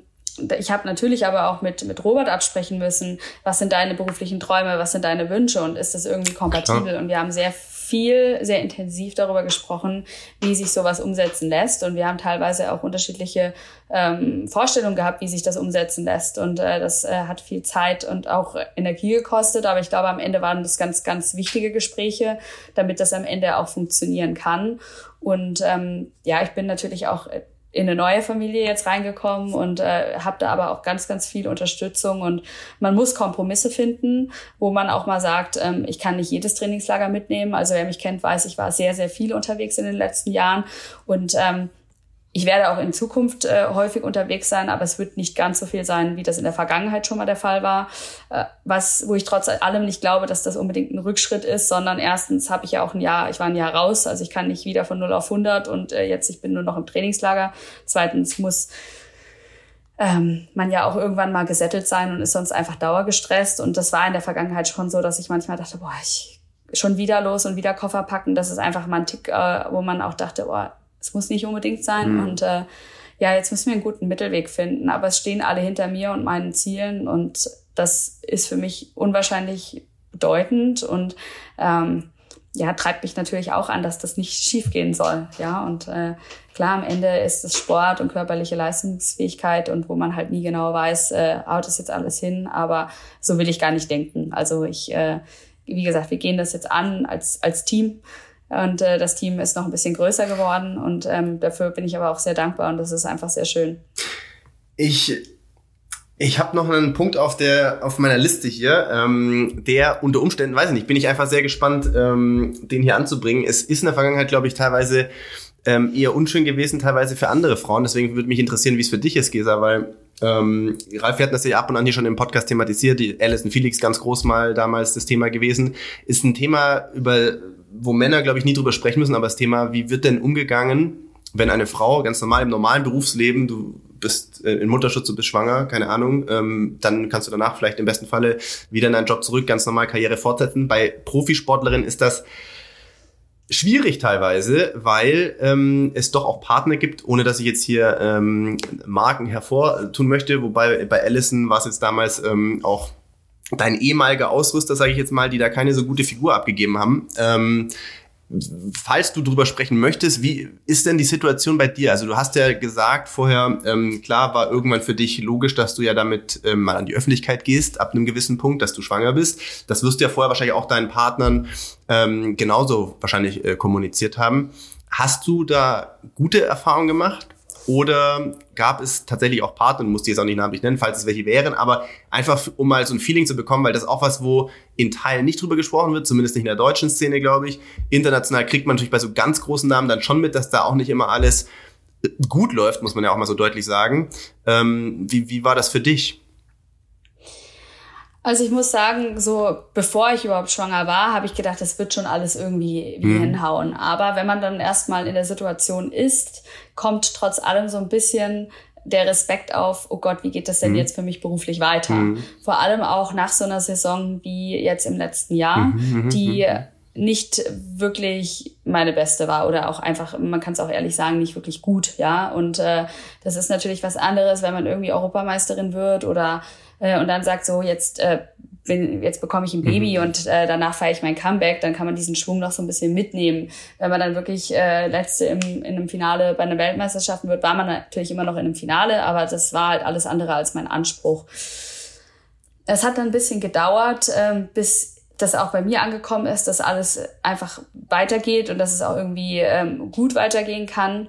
ich habe natürlich aber auch mit, mit Robert absprechen müssen, was sind deine beruflichen Träume, was sind deine Wünsche und ist das irgendwie kompatibel? Klar. Und wir haben sehr viel, sehr intensiv darüber gesprochen, wie sich sowas umsetzen lässt. Und wir haben teilweise auch unterschiedliche ähm, Vorstellungen gehabt, wie sich das umsetzen lässt. Und äh, das äh, hat viel Zeit und auch Energie gekostet. Aber ich glaube, am Ende waren das ganz, ganz wichtige Gespräche, damit das am Ende auch funktionieren kann. Und ähm, ja, ich bin natürlich auch in eine neue Familie jetzt reingekommen und äh, habe da aber auch ganz, ganz viel Unterstützung und man muss Kompromisse finden, wo man auch mal sagt, ähm, ich kann nicht jedes Trainingslager mitnehmen. Also wer mich kennt, weiß, ich war sehr, sehr viel unterwegs in den letzten Jahren und ähm, ich werde auch in Zukunft äh, häufig unterwegs sein, aber es wird nicht ganz so viel sein, wie das in der Vergangenheit schon mal der Fall war. Äh, was, wo ich trotz allem nicht glaube, dass das unbedingt ein Rückschritt ist, sondern erstens habe ich ja auch ein Jahr, ich war ein Jahr raus, also ich kann nicht wieder von 0 auf 100 und äh, jetzt ich bin nur noch im Trainingslager. Zweitens muss ähm, man ja auch irgendwann mal gesettelt sein und ist sonst einfach dauergestresst. Und das war in der Vergangenheit schon so, dass ich manchmal dachte, boah, ich schon wieder los und wieder Koffer packen. Das ist einfach mal ein Tick, äh, wo man auch dachte, boah, es muss nicht unbedingt sein. Mhm. Und äh, ja, jetzt müssen wir einen guten Mittelweg finden. Aber es stehen alle hinter mir und meinen Zielen und das ist für mich unwahrscheinlich bedeutend und ähm, ja, treibt mich natürlich auch an, dass das nicht schiefgehen soll. Ja, und äh, klar, am Ende ist es Sport und körperliche Leistungsfähigkeit und wo man halt nie genau weiß, äh, haut das jetzt alles hin, aber so will ich gar nicht denken. Also ich, äh, wie gesagt, wir gehen das jetzt an als, als Team und äh, das Team ist noch ein bisschen größer geworden und ähm, dafür bin ich aber auch sehr dankbar und das ist einfach sehr schön. Ich ich habe noch einen Punkt auf der auf meiner Liste hier, ähm, der unter Umständen, weiß ich nicht, bin ich einfach sehr gespannt, ähm, den hier anzubringen. Es ist in der Vergangenheit, glaube ich, teilweise ähm, eher unschön gewesen, teilweise für andere Frauen. Deswegen würde mich interessieren, wie es für dich ist, Gesa, weil ähm, Ralf, wir hatten das ja ab und an hier schon im Podcast thematisiert, die Alison Felix ganz groß mal damals das Thema gewesen. Ist ein Thema, über wo Männer, glaube ich, nie drüber sprechen müssen, aber das Thema, wie wird denn umgegangen, wenn eine Frau ganz normal im normalen Berufsleben, du bist äh, in Mutterschutz, du bist schwanger, keine Ahnung, ähm, dann kannst du danach vielleicht im besten Falle wieder in deinen Job zurück, ganz normal Karriere fortsetzen. Bei Profisportlerinnen ist das schwierig teilweise, weil ähm, es doch auch Partner gibt, ohne dass ich jetzt hier ähm, Marken hervortun möchte, wobei bei Allison war es jetzt damals ähm, auch dein ehemaliger Ausrüster, sage ich jetzt mal, die da keine so gute Figur abgegeben haben. Ähm, falls du drüber sprechen möchtest, wie ist denn die Situation bei dir? Also du hast ja gesagt vorher, ähm, klar war irgendwann für dich logisch, dass du ja damit ähm, mal an die Öffentlichkeit gehst, ab einem gewissen Punkt, dass du schwanger bist. Das wirst du ja vorher wahrscheinlich auch deinen Partnern ähm, genauso wahrscheinlich äh, kommuniziert haben. Hast du da gute Erfahrungen gemacht? Oder gab es tatsächlich auch Partner, du musst die jetzt auch nicht namentlich nennen, falls es welche wären, aber einfach um mal so ein Feeling zu bekommen, weil das auch was, wo in Teilen nicht drüber gesprochen wird, zumindest nicht in der deutschen Szene, glaube ich. International kriegt man natürlich bei so ganz großen Namen dann schon mit, dass da auch nicht immer alles gut läuft, muss man ja auch mal so deutlich sagen. Ähm, wie, wie war das für dich? Also ich muss sagen, so bevor ich überhaupt schwanger war, habe ich gedacht, das wird schon alles irgendwie wie mhm. hinhauen. Aber wenn man dann erstmal in der Situation ist, kommt trotz allem so ein bisschen der Respekt auf, oh Gott, wie geht das denn mhm. jetzt für mich beruflich weiter? Mhm. Vor allem auch nach so einer Saison wie jetzt im letzten Jahr, mhm, mhm, mhm die nicht wirklich meine beste war oder auch einfach, man kann es auch ehrlich sagen, nicht wirklich gut, ja. Und äh, das ist natürlich was anderes, wenn man irgendwie Europameisterin wird oder äh, und dann sagt so, jetzt, äh, bin, jetzt bekomme ich ein Baby mhm. und äh, danach feiere ich mein Comeback, dann kann man diesen Schwung noch so ein bisschen mitnehmen. Wenn man dann wirklich äh, letzte im, in einem Finale bei einer Weltmeisterschaft wird, war man natürlich immer noch in einem Finale, aber das war halt alles andere als mein Anspruch. Es hat dann ein bisschen gedauert, ähm, bis das auch bei mir angekommen ist, dass alles einfach weitergeht und dass es auch irgendwie ähm, gut weitergehen kann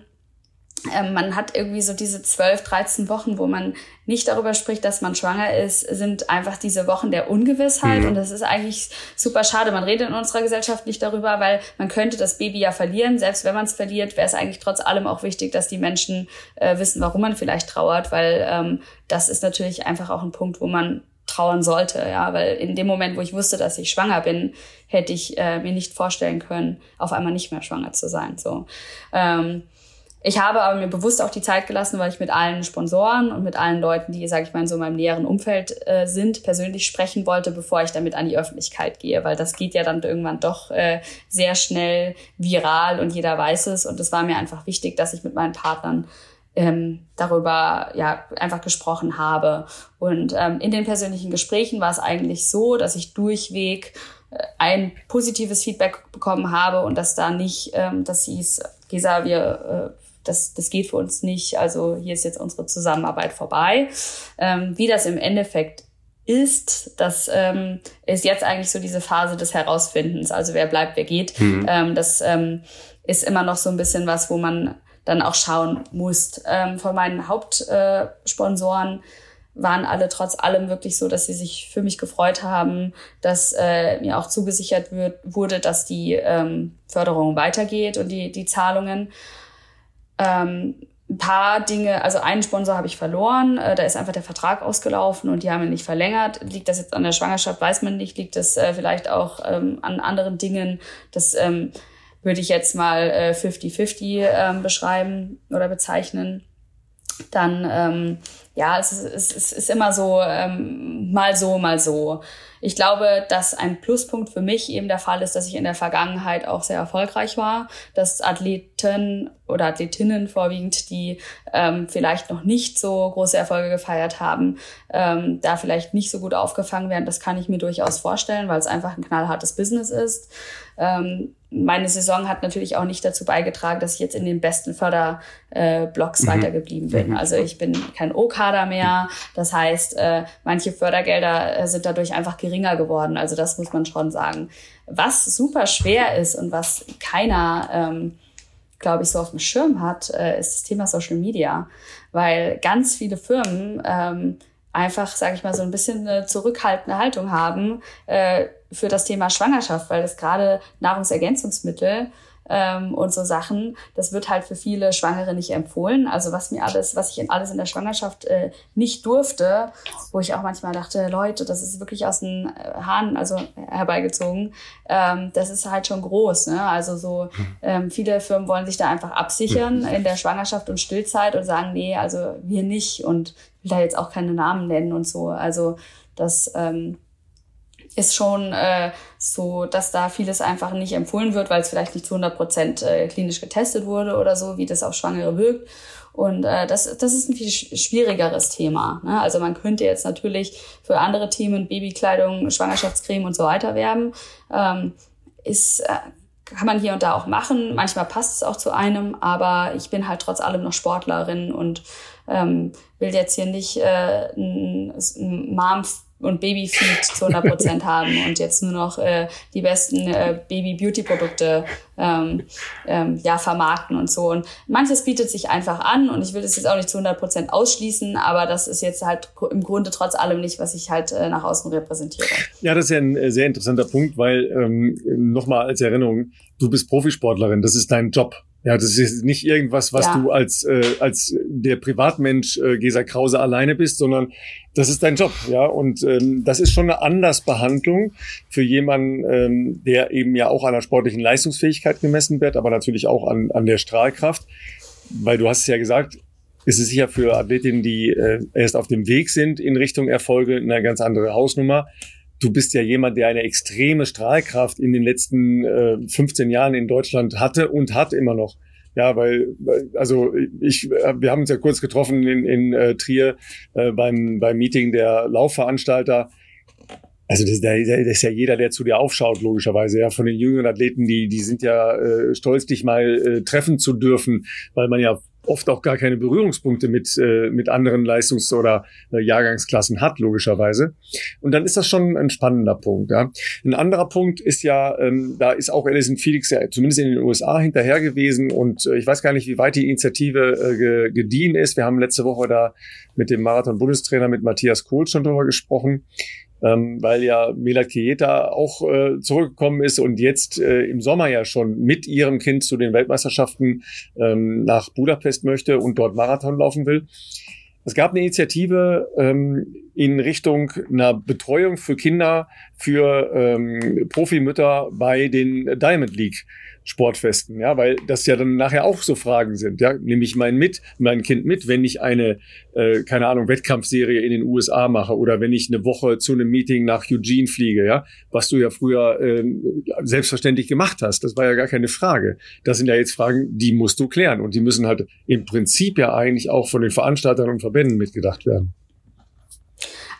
man hat irgendwie so diese 12, 13 Wochen, wo man nicht darüber spricht, dass man schwanger ist, sind einfach diese Wochen der Ungewissheit. Mhm. Und das ist eigentlich super schade. Man redet in unserer Gesellschaft nicht darüber, weil man könnte das Baby ja verlieren. Selbst wenn man es verliert, wäre es eigentlich trotz allem auch wichtig, dass die Menschen äh, wissen, warum man vielleicht trauert, weil ähm, das ist natürlich einfach auch ein Punkt, wo man trauern sollte, ja, weil in dem Moment, wo ich wusste, dass ich schwanger bin, hätte ich äh, mir nicht vorstellen können, auf einmal nicht mehr schwanger zu sein. So. Ähm, ich habe aber mir bewusst auch die Zeit gelassen, weil ich mit allen Sponsoren und mit allen Leuten, die, sage ich mal, in so meinem näheren Umfeld äh, sind, persönlich sprechen wollte, bevor ich damit an die Öffentlichkeit gehe, weil das geht ja dann irgendwann doch äh, sehr schnell viral und jeder weiß es. Und es war mir einfach wichtig, dass ich mit meinen Partnern ähm, darüber ja einfach gesprochen habe. Und ähm, in den persönlichen Gesprächen war es eigentlich so, dass ich durchweg äh, ein positives Feedback bekommen habe und dass da nicht, ähm, dass hieß, Gesa, wir äh, das, das geht für uns nicht. Also hier ist jetzt unsere Zusammenarbeit vorbei. Ähm, wie das im Endeffekt ist, das ähm, ist jetzt eigentlich so diese Phase des Herausfindens. Also wer bleibt, wer geht. Mhm. Ähm, das ähm, ist immer noch so ein bisschen was, wo man dann auch schauen muss. Ähm, von meinen Hauptsponsoren äh, waren alle trotz allem wirklich so, dass sie sich für mich gefreut haben, dass äh, mir auch zugesichert wird, wurde, dass die ähm, Förderung weitergeht und die, die Zahlungen. Ähm, ein paar Dinge, also einen Sponsor habe ich verloren, äh, da ist einfach der Vertrag ausgelaufen und die haben ihn nicht verlängert. Liegt das jetzt an der Schwangerschaft, weiß man nicht. Liegt das äh, vielleicht auch ähm, an anderen Dingen? Das ähm, würde ich jetzt mal 50-50 äh, ähm, beschreiben oder bezeichnen. Dann, ähm, ja, es ist, es, ist immer so, ähm, mal so, mal so. Ich glaube, dass ein Pluspunkt für mich eben der Fall ist, dass ich in der Vergangenheit auch sehr erfolgreich war, dass Athleten oder Athletinnen vorwiegend, die ähm, vielleicht noch nicht so große Erfolge gefeiert haben, ähm, da vielleicht nicht so gut aufgefangen werden. Das kann ich mir durchaus vorstellen, weil es einfach ein knallhartes Business ist. Ähm, meine Saison hat natürlich auch nicht dazu beigetragen, dass ich jetzt in den besten Förderblocks äh, mhm. weitergeblieben bin. Mhm. Also ich bin kein O-Kader mehr. Das heißt, äh, manche Fördergelder äh, sind dadurch einfach geringer geworden. Also das muss man schon sagen. Was super schwer ist und was keiner, ähm, glaube ich, so auf dem Schirm hat, äh, ist das Thema Social Media. Weil ganz viele Firmen ähm, einfach, sage ich mal, so ein bisschen eine zurückhaltende Haltung haben, äh, für das Thema Schwangerschaft, weil das gerade Nahrungsergänzungsmittel ähm, und so Sachen, das wird halt für viele Schwangere nicht empfohlen. Also was mir alles, was ich in alles in der Schwangerschaft äh, nicht durfte, wo ich auch manchmal dachte, Leute, das ist wirklich aus den äh, Haaren also herbeigezogen. Ähm, das ist halt schon groß. Ne? Also so ähm, viele Firmen wollen sich da einfach absichern in der Schwangerschaft und Stillzeit und sagen, nee, also wir nicht und will da jetzt auch keine Namen nennen und so. Also das ähm, ist schon äh, so, dass da vieles einfach nicht empfohlen wird, weil es vielleicht nicht zu 100 Prozent äh, klinisch getestet wurde oder so, wie das auf Schwangere wirkt. Und äh, das, das ist ein viel schwierigeres Thema. Ne? Also man könnte jetzt natürlich für andere Themen, Babykleidung, Schwangerschaftscreme und so weiter werben. Ähm, ist, äh, kann man hier und da auch machen. Manchmal passt es auch zu einem, aber ich bin halt trotz allem noch Sportlerin und ähm, will jetzt hier nicht äh, ein, Mom und Babyfeed zu 100 Prozent haben und jetzt nur noch äh, die besten äh, Baby-Beauty-Produkte ähm, ähm, ja, vermarkten und so. Und manches bietet sich einfach an und ich will das jetzt auch nicht zu 100 Prozent ausschließen, aber das ist jetzt halt im Grunde trotz allem nicht, was ich halt äh, nach außen repräsentiere. Ja, das ist ja ein äh, sehr interessanter Punkt, weil ähm, nochmal als Erinnerung, du bist Profisportlerin, das ist dein Job. Ja, das ist nicht irgendwas, was ja. du als äh, als der Privatmensch äh, Gesa Krause alleine bist, sondern das ist dein Job, ja. Und ähm, das ist schon eine Andersbehandlung für jemanden, ähm, der eben ja auch an der sportlichen Leistungsfähigkeit gemessen wird, aber natürlich auch an an der Strahlkraft, weil du hast es ja gesagt, ist es sicher für Athletinnen, die äh, erst auf dem Weg sind in Richtung Erfolge, eine ganz andere Hausnummer du bist ja jemand, der eine extreme Strahlkraft in den letzten äh, 15 Jahren in Deutschland hatte und hat immer noch. Ja, weil, also ich, wir haben uns ja kurz getroffen in, in äh, Trier äh, beim, beim Meeting der Laufveranstalter. Also das, das ist ja jeder, der zu dir aufschaut, logischerweise. Ja, von den jüngeren Athleten, die, die sind ja äh, stolz, dich mal äh, treffen zu dürfen, weil man ja oft auch gar keine Berührungspunkte mit, äh, mit anderen Leistungs- oder äh, Jahrgangsklassen hat, logischerweise. Und dann ist das schon ein spannender Punkt. Ja. Ein anderer Punkt ist ja, ähm, da ist auch Alison Felix ja zumindest in den USA hinterher gewesen und äh, ich weiß gar nicht, wie weit die Initiative äh, ge gediehen ist. Wir haben letzte Woche da mit dem Marathon-Bundestrainer, mit Matthias Kohl schon drüber gesprochen ähm, weil ja Melat Kieta auch äh, zurückgekommen ist und jetzt äh, im Sommer ja schon mit ihrem Kind zu den Weltmeisterschaften ähm, nach Budapest möchte und dort Marathon laufen will. Es gab eine Initiative ähm, in Richtung einer Betreuung für Kinder, für ähm, Profimütter bei den Diamond League Sportfesten, ja, weil das ja dann nachher auch so Fragen sind, ja, nehme ich mein mit, mein Kind mit, wenn ich eine, äh, keine Ahnung, Wettkampfserie in den USA mache oder wenn ich eine Woche zu einem Meeting nach Eugene fliege, ja, was du ja früher äh, selbstverständlich gemacht hast, das war ja gar keine Frage. Das sind ja jetzt Fragen, die musst du klären und die müssen halt im Prinzip ja eigentlich auch von den Veranstaltern und Verbänden mitgedacht werden.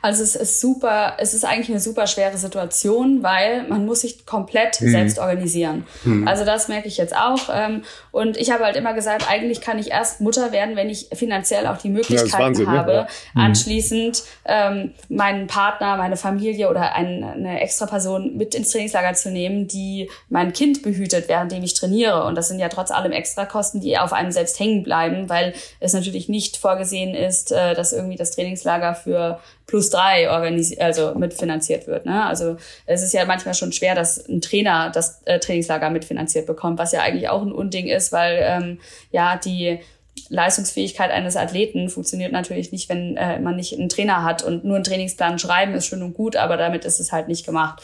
Also es ist super, es ist eigentlich eine super schwere Situation, weil man muss sich komplett mhm. selbst organisieren. Mhm. Also das merke ich jetzt auch. Ähm, und ich habe halt immer gesagt, eigentlich kann ich erst Mutter werden, wenn ich finanziell auch die Möglichkeiten ja, Wahnsinn, ne? habe, ja. anschließend ähm, meinen Partner, meine Familie oder eine extra Person mit ins Trainingslager zu nehmen, die mein Kind behütet, währenddem ich trainiere. Und das sind ja trotz allem Extrakosten, die auf einem selbst hängen bleiben, weil es natürlich nicht vorgesehen ist, äh, dass irgendwie das Trainingslager für plus drei organisiert, also mitfinanziert wird. Ne? Also es ist ja manchmal schon schwer, dass ein Trainer das äh, Trainingslager mitfinanziert bekommt, was ja eigentlich auch ein Unding ist, weil ähm, ja die Leistungsfähigkeit eines Athleten funktioniert natürlich nicht, wenn äh, man nicht einen Trainer hat und nur einen Trainingsplan schreiben ist schön und gut, aber damit ist es halt nicht gemacht.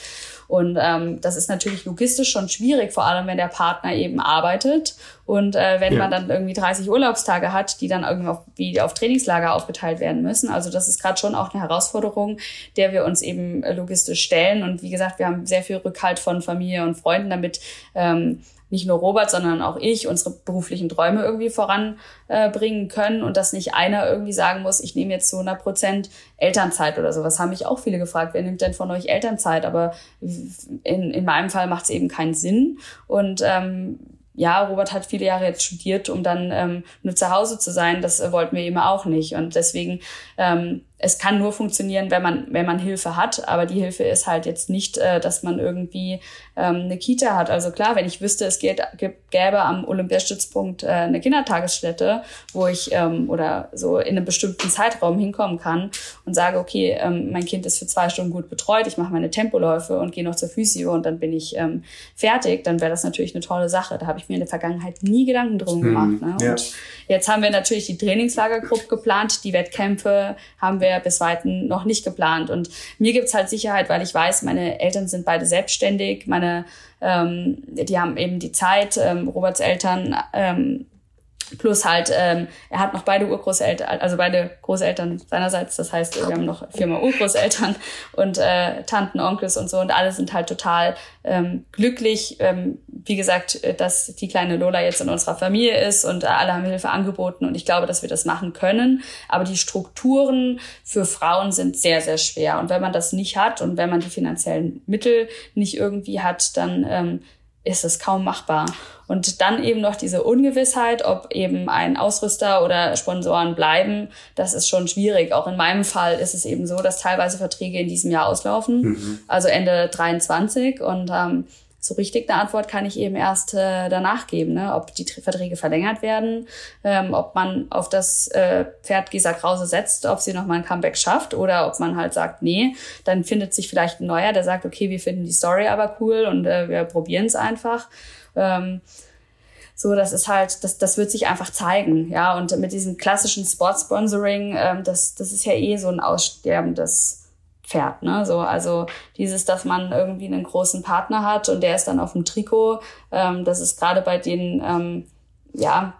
Und ähm, das ist natürlich logistisch schon schwierig, vor allem wenn der Partner eben arbeitet und äh, wenn ja. man dann irgendwie 30 Urlaubstage hat, die dann irgendwie auf, wie auf Trainingslager aufgeteilt werden müssen. Also das ist gerade schon auch eine Herausforderung, der wir uns eben logistisch stellen. Und wie gesagt, wir haben sehr viel Rückhalt von Familie und Freunden, damit ähm, nicht nur Robert, sondern auch ich unsere beruflichen Träume irgendwie voranbringen äh, können und dass nicht einer irgendwie sagen muss, ich nehme jetzt zu 100 Prozent Elternzeit oder sowas. Haben mich auch viele gefragt, wer nimmt denn von euch Elternzeit? Aber in, in meinem Fall macht es eben keinen Sinn und ähm, ja, Robert hat viele Jahre jetzt studiert, um dann ähm, nur zu Hause zu sein. Das äh, wollten wir eben auch nicht. Und deswegen ähm, es kann nur funktionieren, wenn man, wenn man Hilfe hat. Aber die Hilfe ist halt jetzt nicht, äh, dass man irgendwie ähm, eine Kita hat. Also klar, wenn ich wüsste, es geht, gäbe am Olympiastützpunkt äh, eine Kindertagesstätte, wo ich ähm, oder so in einem bestimmten Zeitraum hinkommen kann und sage, okay, ähm, mein Kind ist für zwei Stunden gut betreut, ich mache meine Tempoläufe und gehe noch zur Physio und dann bin ich ähm, fertig, dann wäre das natürlich eine tolle Sache. Da habe ich mir in der Vergangenheit nie Gedanken drum hm, gemacht. Ne? Ja. Und jetzt haben wir natürlich die Trainingslagergruppe geplant, die Wettkämpfe haben wir wir bis weiten noch nicht geplant. Und mir gibt's halt Sicherheit, weil ich weiß, meine Eltern sind beide selbstständig, meine, ähm, die haben eben die Zeit, ähm, Roberts Eltern ähm, Plus halt, ähm, er hat noch beide Urgroßeltern, also beide Großeltern seinerseits. Das heißt, wir haben noch viermal Urgroßeltern und äh, Tanten, Onkels und so. Und alle sind halt total ähm, glücklich. Ähm, wie gesagt, äh, dass die kleine Lola jetzt in unserer Familie ist und alle haben Hilfe angeboten. Und ich glaube, dass wir das machen können. Aber die Strukturen für Frauen sind sehr, sehr schwer. Und wenn man das nicht hat und wenn man die finanziellen Mittel nicht irgendwie hat, dann ähm, ist es kaum machbar. Und dann eben noch diese Ungewissheit, ob eben ein Ausrüster oder Sponsoren bleiben, das ist schon schwierig. Auch in meinem Fall ist es eben so, dass teilweise Verträge in diesem Jahr auslaufen, mhm. also Ende 23 und ähm, so richtig eine Antwort kann ich eben erst äh, danach geben, ne? ob die Verträge verlängert werden, ähm, ob man auf das äh, Pferd Gisa Krause setzt, ob sie nochmal ein Comeback schafft oder ob man halt sagt, nee, dann findet sich vielleicht ein neuer, der sagt, okay, wir finden die Story aber cool und äh, wir probieren es einfach. Ähm, so, das ist halt, das, das wird sich einfach zeigen, ja. Und mit diesem klassischen Sportsponsoring, ähm, das, das ist ja eh so ein aussterbendes Pferd, ne? So, also dieses, dass man irgendwie einen großen Partner hat und der ist dann auf dem Trikot, ähm, das ist gerade bei den ähm, ja,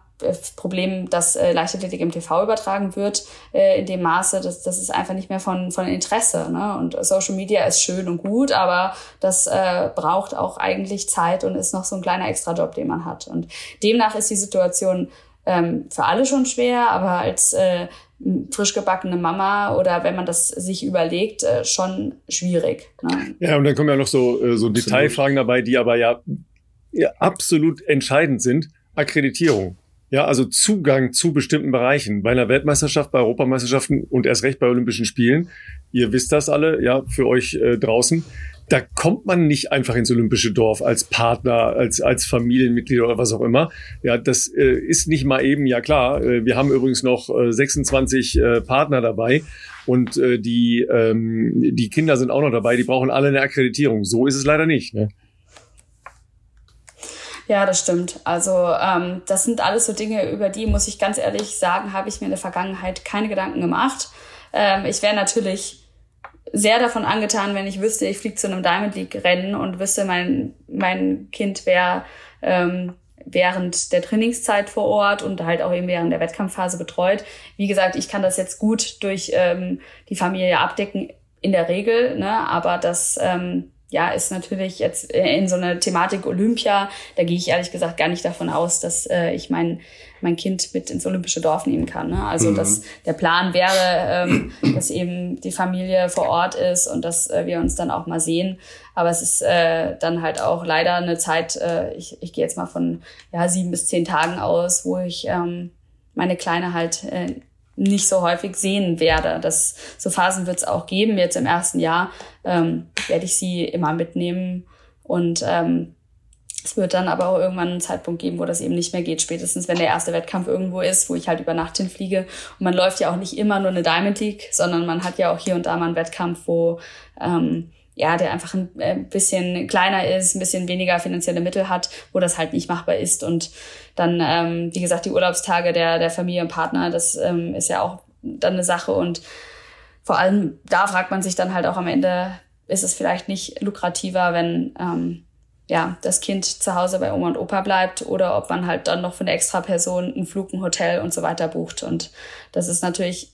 Problem, dass äh, Leichtathletik im TV übertragen wird, äh, in dem Maße, dass das ist einfach nicht mehr von, von Interesse. Ne? Und Social Media ist schön und gut, aber das äh, braucht auch eigentlich Zeit und ist noch so ein kleiner Extrajob, den man hat. Und demnach ist die Situation ähm, für alle schon schwer, aber als äh, frisch gebackene Mama oder wenn man das sich überlegt, äh, schon schwierig. Ne? Ja, und dann kommen ja noch so, äh, so Detailfragen dabei, die aber ja, ja absolut entscheidend sind. Akkreditierung. Ja, also Zugang zu bestimmten Bereichen. Bei einer Weltmeisterschaft, bei Europameisterschaften und erst recht bei Olympischen Spielen. Ihr wisst das alle, ja, für euch äh, draußen da kommt man nicht einfach ins olympische Dorf als Partner, als, als Familienmitglied oder was auch immer. Ja, das äh, ist nicht mal eben, ja klar, äh, wir haben übrigens noch äh, 26 äh, Partner dabei und äh, die, ähm, die Kinder sind auch noch dabei, die brauchen alle eine Akkreditierung. So ist es leider nicht. Ne? Ja, das stimmt. Also ähm, das sind alles so Dinge, über die, muss ich ganz ehrlich sagen, habe ich mir in der Vergangenheit keine Gedanken gemacht. Ähm, ich wäre natürlich sehr davon angetan, wenn ich wüsste, ich fliege zu einem Diamond League Rennen und wüsste, mein, mein Kind wäre ähm, während der Trainingszeit vor Ort und halt auch eben während der Wettkampfphase betreut. Wie gesagt, ich kann das jetzt gut durch ähm, die Familie abdecken in der Regel, ne? aber das ähm, ja, ist natürlich jetzt in so einer Thematik Olympia, da gehe ich ehrlich gesagt gar nicht davon aus, dass äh, ich mein, mein Kind mit ins olympische Dorf nehmen kann. Ne? Also mhm. dass der Plan wäre, ähm, dass eben die Familie vor Ort ist und dass äh, wir uns dann auch mal sehen. Aber es ist äh, dann halt auch leider eine Zeit, äh, ich, ich gehe jetzt mal von ja, sieben bis zehn Tagen aus, wo ich ähm, meine Kleine halt äh, nicht so häufig sehen werde. Das, so Phasen wird es auch geben. Jetzt im ersten Jahr ähm, werde ich sie immer mitnehmen und ähm, es wird dann aber auch irgendwann einen Zeitpunkt geben, wo das eben nicht mehr geht. Spätestens, wenn der erste Wettkampf irgendwo ist, wo ich halt über Nacht hinfliege. Und man läuft ja auch nicht immer nur eine Diamond League, sondern man hat ja auch hier und da mal einen Wettkampf, wo ähm, ja, der einfach ein äh, bisschen kleiner ist, ein bisschen weniger finanzielle Mittel hat, wo das halt nicht machbar ist. Und dann, ähm, wie gesagt, die Urlaubstage der, der Familie und Partner, das ähm, ist ja auch dann eine Sache. Und vor allem da fragt man sich dann halt auch am Ende, ist es vielleicht nicht lukrativer, wenn ähm, ja, das Kind zu Hause bei Oma und Opa bleibt oder ob man halt dann noch für eine extra Person einen Flug, ein Hotel und so weiter bucht. Und das ist natürlich,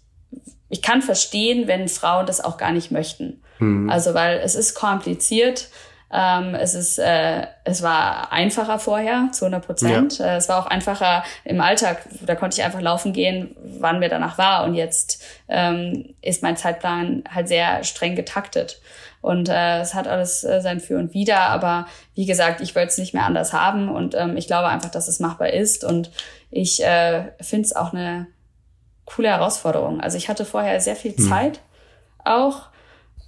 ich kann verstehen, wenn Frauen das auch gar nicht möchten. Mhm. Also, weil es ist kompliziert. Ähm, es ist, äh, es war einfacher vorher, zu 100 Prozent. Ja. Äh, es war auch einfacher im Alltag. Da konnte ich einfach laufen gehen, wann mir danach war. Und jetzt ähm, ist mein Zeitplan halt sehr streng getaktet. Und äh, es hat alles äh, sein Für und Wider. Aber wie gesagt, ich wollte es nicht mehr anders haben. Und ähm, ich glaube einfach, dass es machbar ist. Und ich äh, finde es auch eine coole Herausforderung. Also ich hatte vorher sehr viel hm. Zeit mhm. auch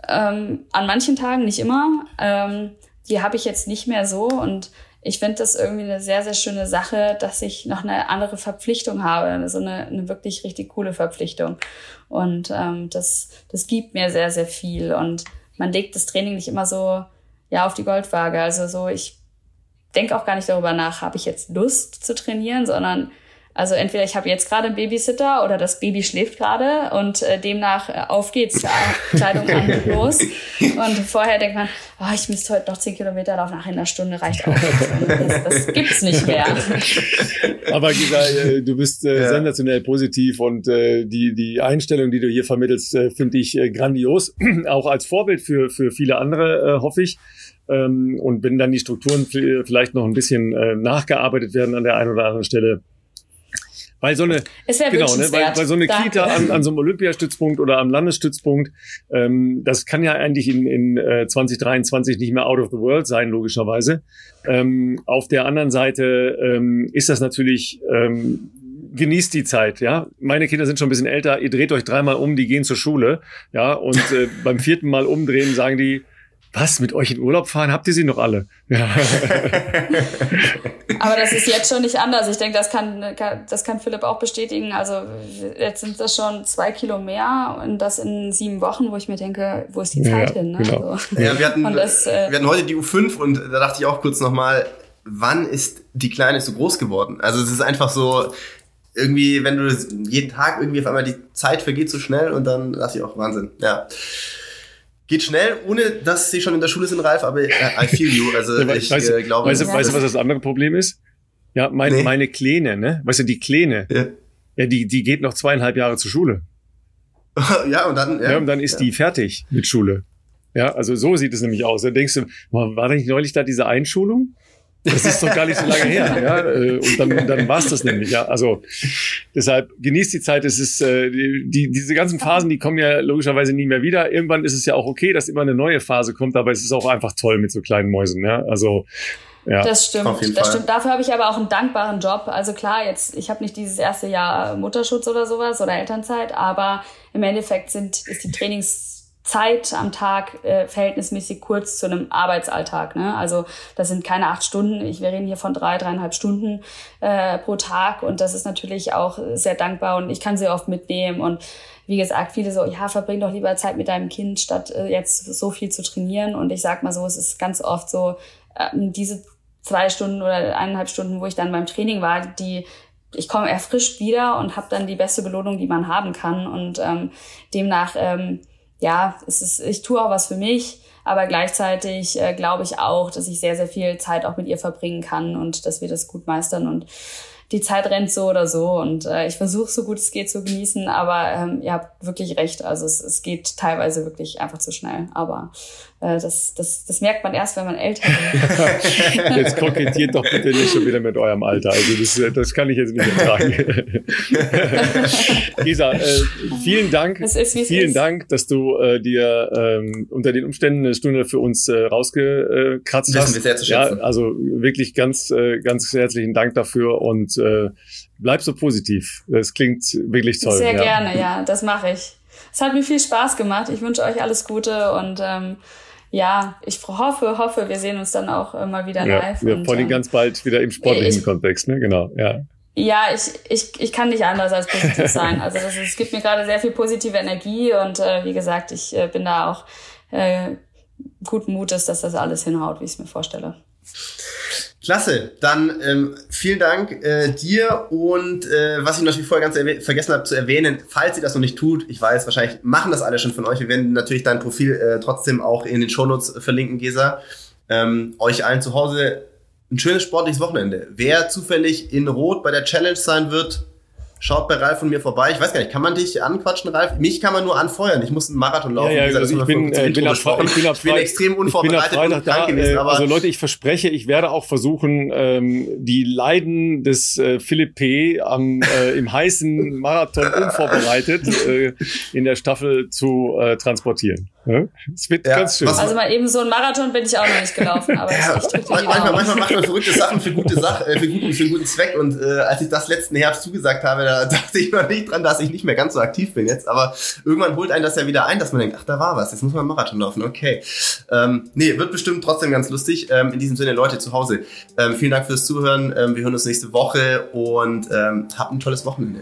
ähm, an manchen Tagen, nicht immer. Ähm, die habe ich jetzt nicht mehr so und ich finde das irgendwie eine sehr, sehr schöne Sache, dass ich noch eine andere Verpflichtung habe, so eine, eine wirklich richtig coole Verpflichtung. Und ähm, das, das gibt mir sehr, sehr viel. Und man legt das Training nicht immer so ja auf die Goldwaage. Also so, ich denke auch gar nicht darüber nach, habe ich jetzt Lust zu trainieren, sondern also entweder ich habe jetzt gerade einen Babysitter oder das Baby schläft gerade und äh, demnach äh, auf geht's, Kleidung an und *laughs* los. Und vorher denkt man, oh, ich müsste heute noch zehn Kilometer laufen, nach einer Stunde reicht auch. Das, das gibt's nicht mehr. Aber Gisa, äh, du bist äh, ja. sensationell positiv und äh, die, die Einstellung, die du hier vermittelst, äh, finde ich äh, grandios. *clears throat* auch als Vorbild für, für viele andere, äh, hoffe ich. Ähm, und wenn dann die Strukturen vielleicht noch ein bisschen äh, nachgearbeitet werden an der einen oder anderen Stelle, weil so eine, genau, ne, weil, weil so eine Danke. Kita an, an so einem Olympiastützpunkt oder am Landesstützpunkt, ähm, das kann ja eigentlich in, in äh, 2023 nicht mehr out of the world sein, logischerweise. Ähm, auf der anderen Seite ähm, ist das natürlich, ähm, genießt die Zeit, ja. Meine Kinder sind schon ein bisschen älter, ihr dreht euch dreimal um, die gehen zur Schule, ja, und äh, beim vierten Mal umdrehen sagen die, was, mit euch in Urlaub fahren? Habt ihr sie noch alle? Ja. *laughs* Aber das ist jetzt schon nicht anders. Ich denke, das kann, das kann Philipp auch bestätigen. Also jetzt sind das schon zwei Kilo mehr und das in sieben Wochen, wo ich mir denke, wo ist die Zeit ja, hin? Ne? Genau. So. Ja, wir hatten, das, äh, wir hatten heute die U5 und da dachte ich auch kurz nochmal, wann ist die Kleine so groß geworden? Also es ist einfach so, irgendwie, wenn du jeden Tag irgendwie auf einmal die Zeit vergeht so schnell und dann dachte ich auch Wahnsinn. Ja. Geht schnell, ohne dass sie schon in der Schule sind, Ralf, aber I feel you. Also ja, ich weißt, äh, glaube... Weißt du, weißt du, was das andere Problem ist? Ja, mein, nee. meine Kleine, ne? Weißt du, die Kleine, ja. ja, die, die geht noch zweieinhalb Jahre zur Schule. *laughs* ja, und dann... Ja, ja und dann ist die fertig mit Schule. Ja, also so sieht es nämlich aus. Da denkst du, war da nicht neulich da diese Einschulung? Das ist doch gar nicht so lange her. Ja? Äh, und dann, dann war es das nämlich. Ja? Also deshalb genießt die Zeit. Es ist äh, die, diese ganzen Phasen, die kommen ja logischerweise nie mehr wieder. Irgendwann ist es ja auch okay, dass immer eine neue Phase kommt, aber es ist auch einfach toll mit so kleinen Mäusen. Ja? Also ja, das stimmt. Das Fall. stimmt. Dafür habe ich aber auch einen dankbaren Job. Also klar, jetzt ich habe nicht dieses erste Jahr Mutterschutz oder sowas oder Elternzeit, aber im Endeffekt sind ist die Trainings Zeit am Tag äh, verhältnismäßig kurz zu einem Arbeitsalltag. Ne? Also das sind keine acht Stunden. Ich, wir reden hier von drei, dreieinhalb Stunden äh, pro Tag und das ist natürlich auch sehr dankbar und ich kann sie oft mitnehmen und wie gesagt, viele so, ja, verbring doch lieber Zeit mit deinem Kind, statt äh, jetzt so viel zu trainieren. Und ich sag mal so, es ist ganz oft so, äh, diese zwei Stunden oder eineinhalb Stunden, wo ich dann beim Training war, die ich komme erfrischt wieder und habe dann die beste Belohnung, die man haben kann. Und ähm, demnach ähm, ja, es ist, ich tue auch was für mich, aber gleichzeitig äh, glaube ich auch, dass ich sehr, sehr viel Zeit auch mit ihr verbringen kann und dass wir das gut meistern und die Zeit rennt so oder so und äh, ich versuche so gut es geht zu genießen, aber ähm, ihr habt wirklich recht, also es, es geht teilweise wirklich einfach zu schnell, aber das, das, das merkt man erst, wenn man älter ist. *laughs* jetzt kokettiert doch bitte nicht schon wieder mit eurem Alter. Also das, das kann ich jetzt nicht ertragen. *laughs* Isa, äh, vielen Dank. Es ist, vielen ist. Dank, dass du äh, dir ähm, unter den Umständen eine Stunde für uns äh, rausgekratzt hast. Wir sehr zu schätzen. Ja, also wirklich ganz, äh, ganz herzlichen Dank dafür und äh, bleib so positiv. Das klingt wirklich toll. Sehr ja. gerne, ja, das mache ich. Es hat mir viel Spaß gemacht. Ich wünsche euch alles Gute und ähm, ja, ich hoffe, hoffe, wir sehen uns dann auch mal wieder ja, live. Ja, vor allem ähm, ganz bald wieder im sportlichen ich, Kontext, ne? Genau, ja. Ja, ich, ich, ich kann nicht anders als positiv *laughs* sein. Also das, es gibt mir gerade sehr viel positive Energie und äh, wie gesagt, ich äh, bin da auch äh, guten Mutes, dass das alles hinhaut, wie ich es mir vorstelle. Klasse, dann ähm, vielen Dank äh, dir und äh, was ich natürlich vorher ganz vergessen habe zu erwähnen, falls ihr das noch nicht tut, ich weiß, wahrscheinlich machen das alle schon von euch, wir werden natürlich dein Profil äh, trotzdem auch in den Shownotes verlinken, Gesa. Ähm, euch allen zu Hause ein schönes sportliches Wochenende. Wer zufällig in Rot bei der Challenge sein wird, Schaut bei Ralf und mir vorbei. Ich weiß gar nicht, kann man dich anquatschen, Ralf? Mich kann man nur anfeuern. Ich muss einen Marathon laufen. Ja, ja, also ich, bin, äh, bin ab, ich, bin ab, ich bin extrem unvorbereitet ich bin und da, gewesen. Äh, aber also Leute, ich verspreche, ich werde auch versuchen, ähm, die Leiden des äh, Philipp P. Am, äh, im heißen Marathon unvorbereitet *laughs* äh, in der Staffel zu äh, transportieren. Es wird ja, ganz schön. Also mal eben so ein Marathon bin ich auch noch nicht gelaufen, aber ja, manchmal, manchmal macht man verrückte Sachen für gute Sache, äh, für, guten, für einen guten Zweck. Und äh, als ich das letzten Herbst zugesagt habe, da *laughs* dachte ich noch nicht dran, dass ich nicht mehr ganz so aktiv bin jetzt. Aber irgendwann holt einen das ja wieder ein, dass man denkt, ach, da war was, jetzt muss man einen Marathon laufen. Okay. Ähm, nee, wird bestimmt trotzdem ganz lustig. Ähm, in diesem Sinne, Leute zu Hause. Ähm, vielen Dank fürs Zuhören. Ähm, wir hören uns nächste Woche und ähm, habt ein tolles Wochenende.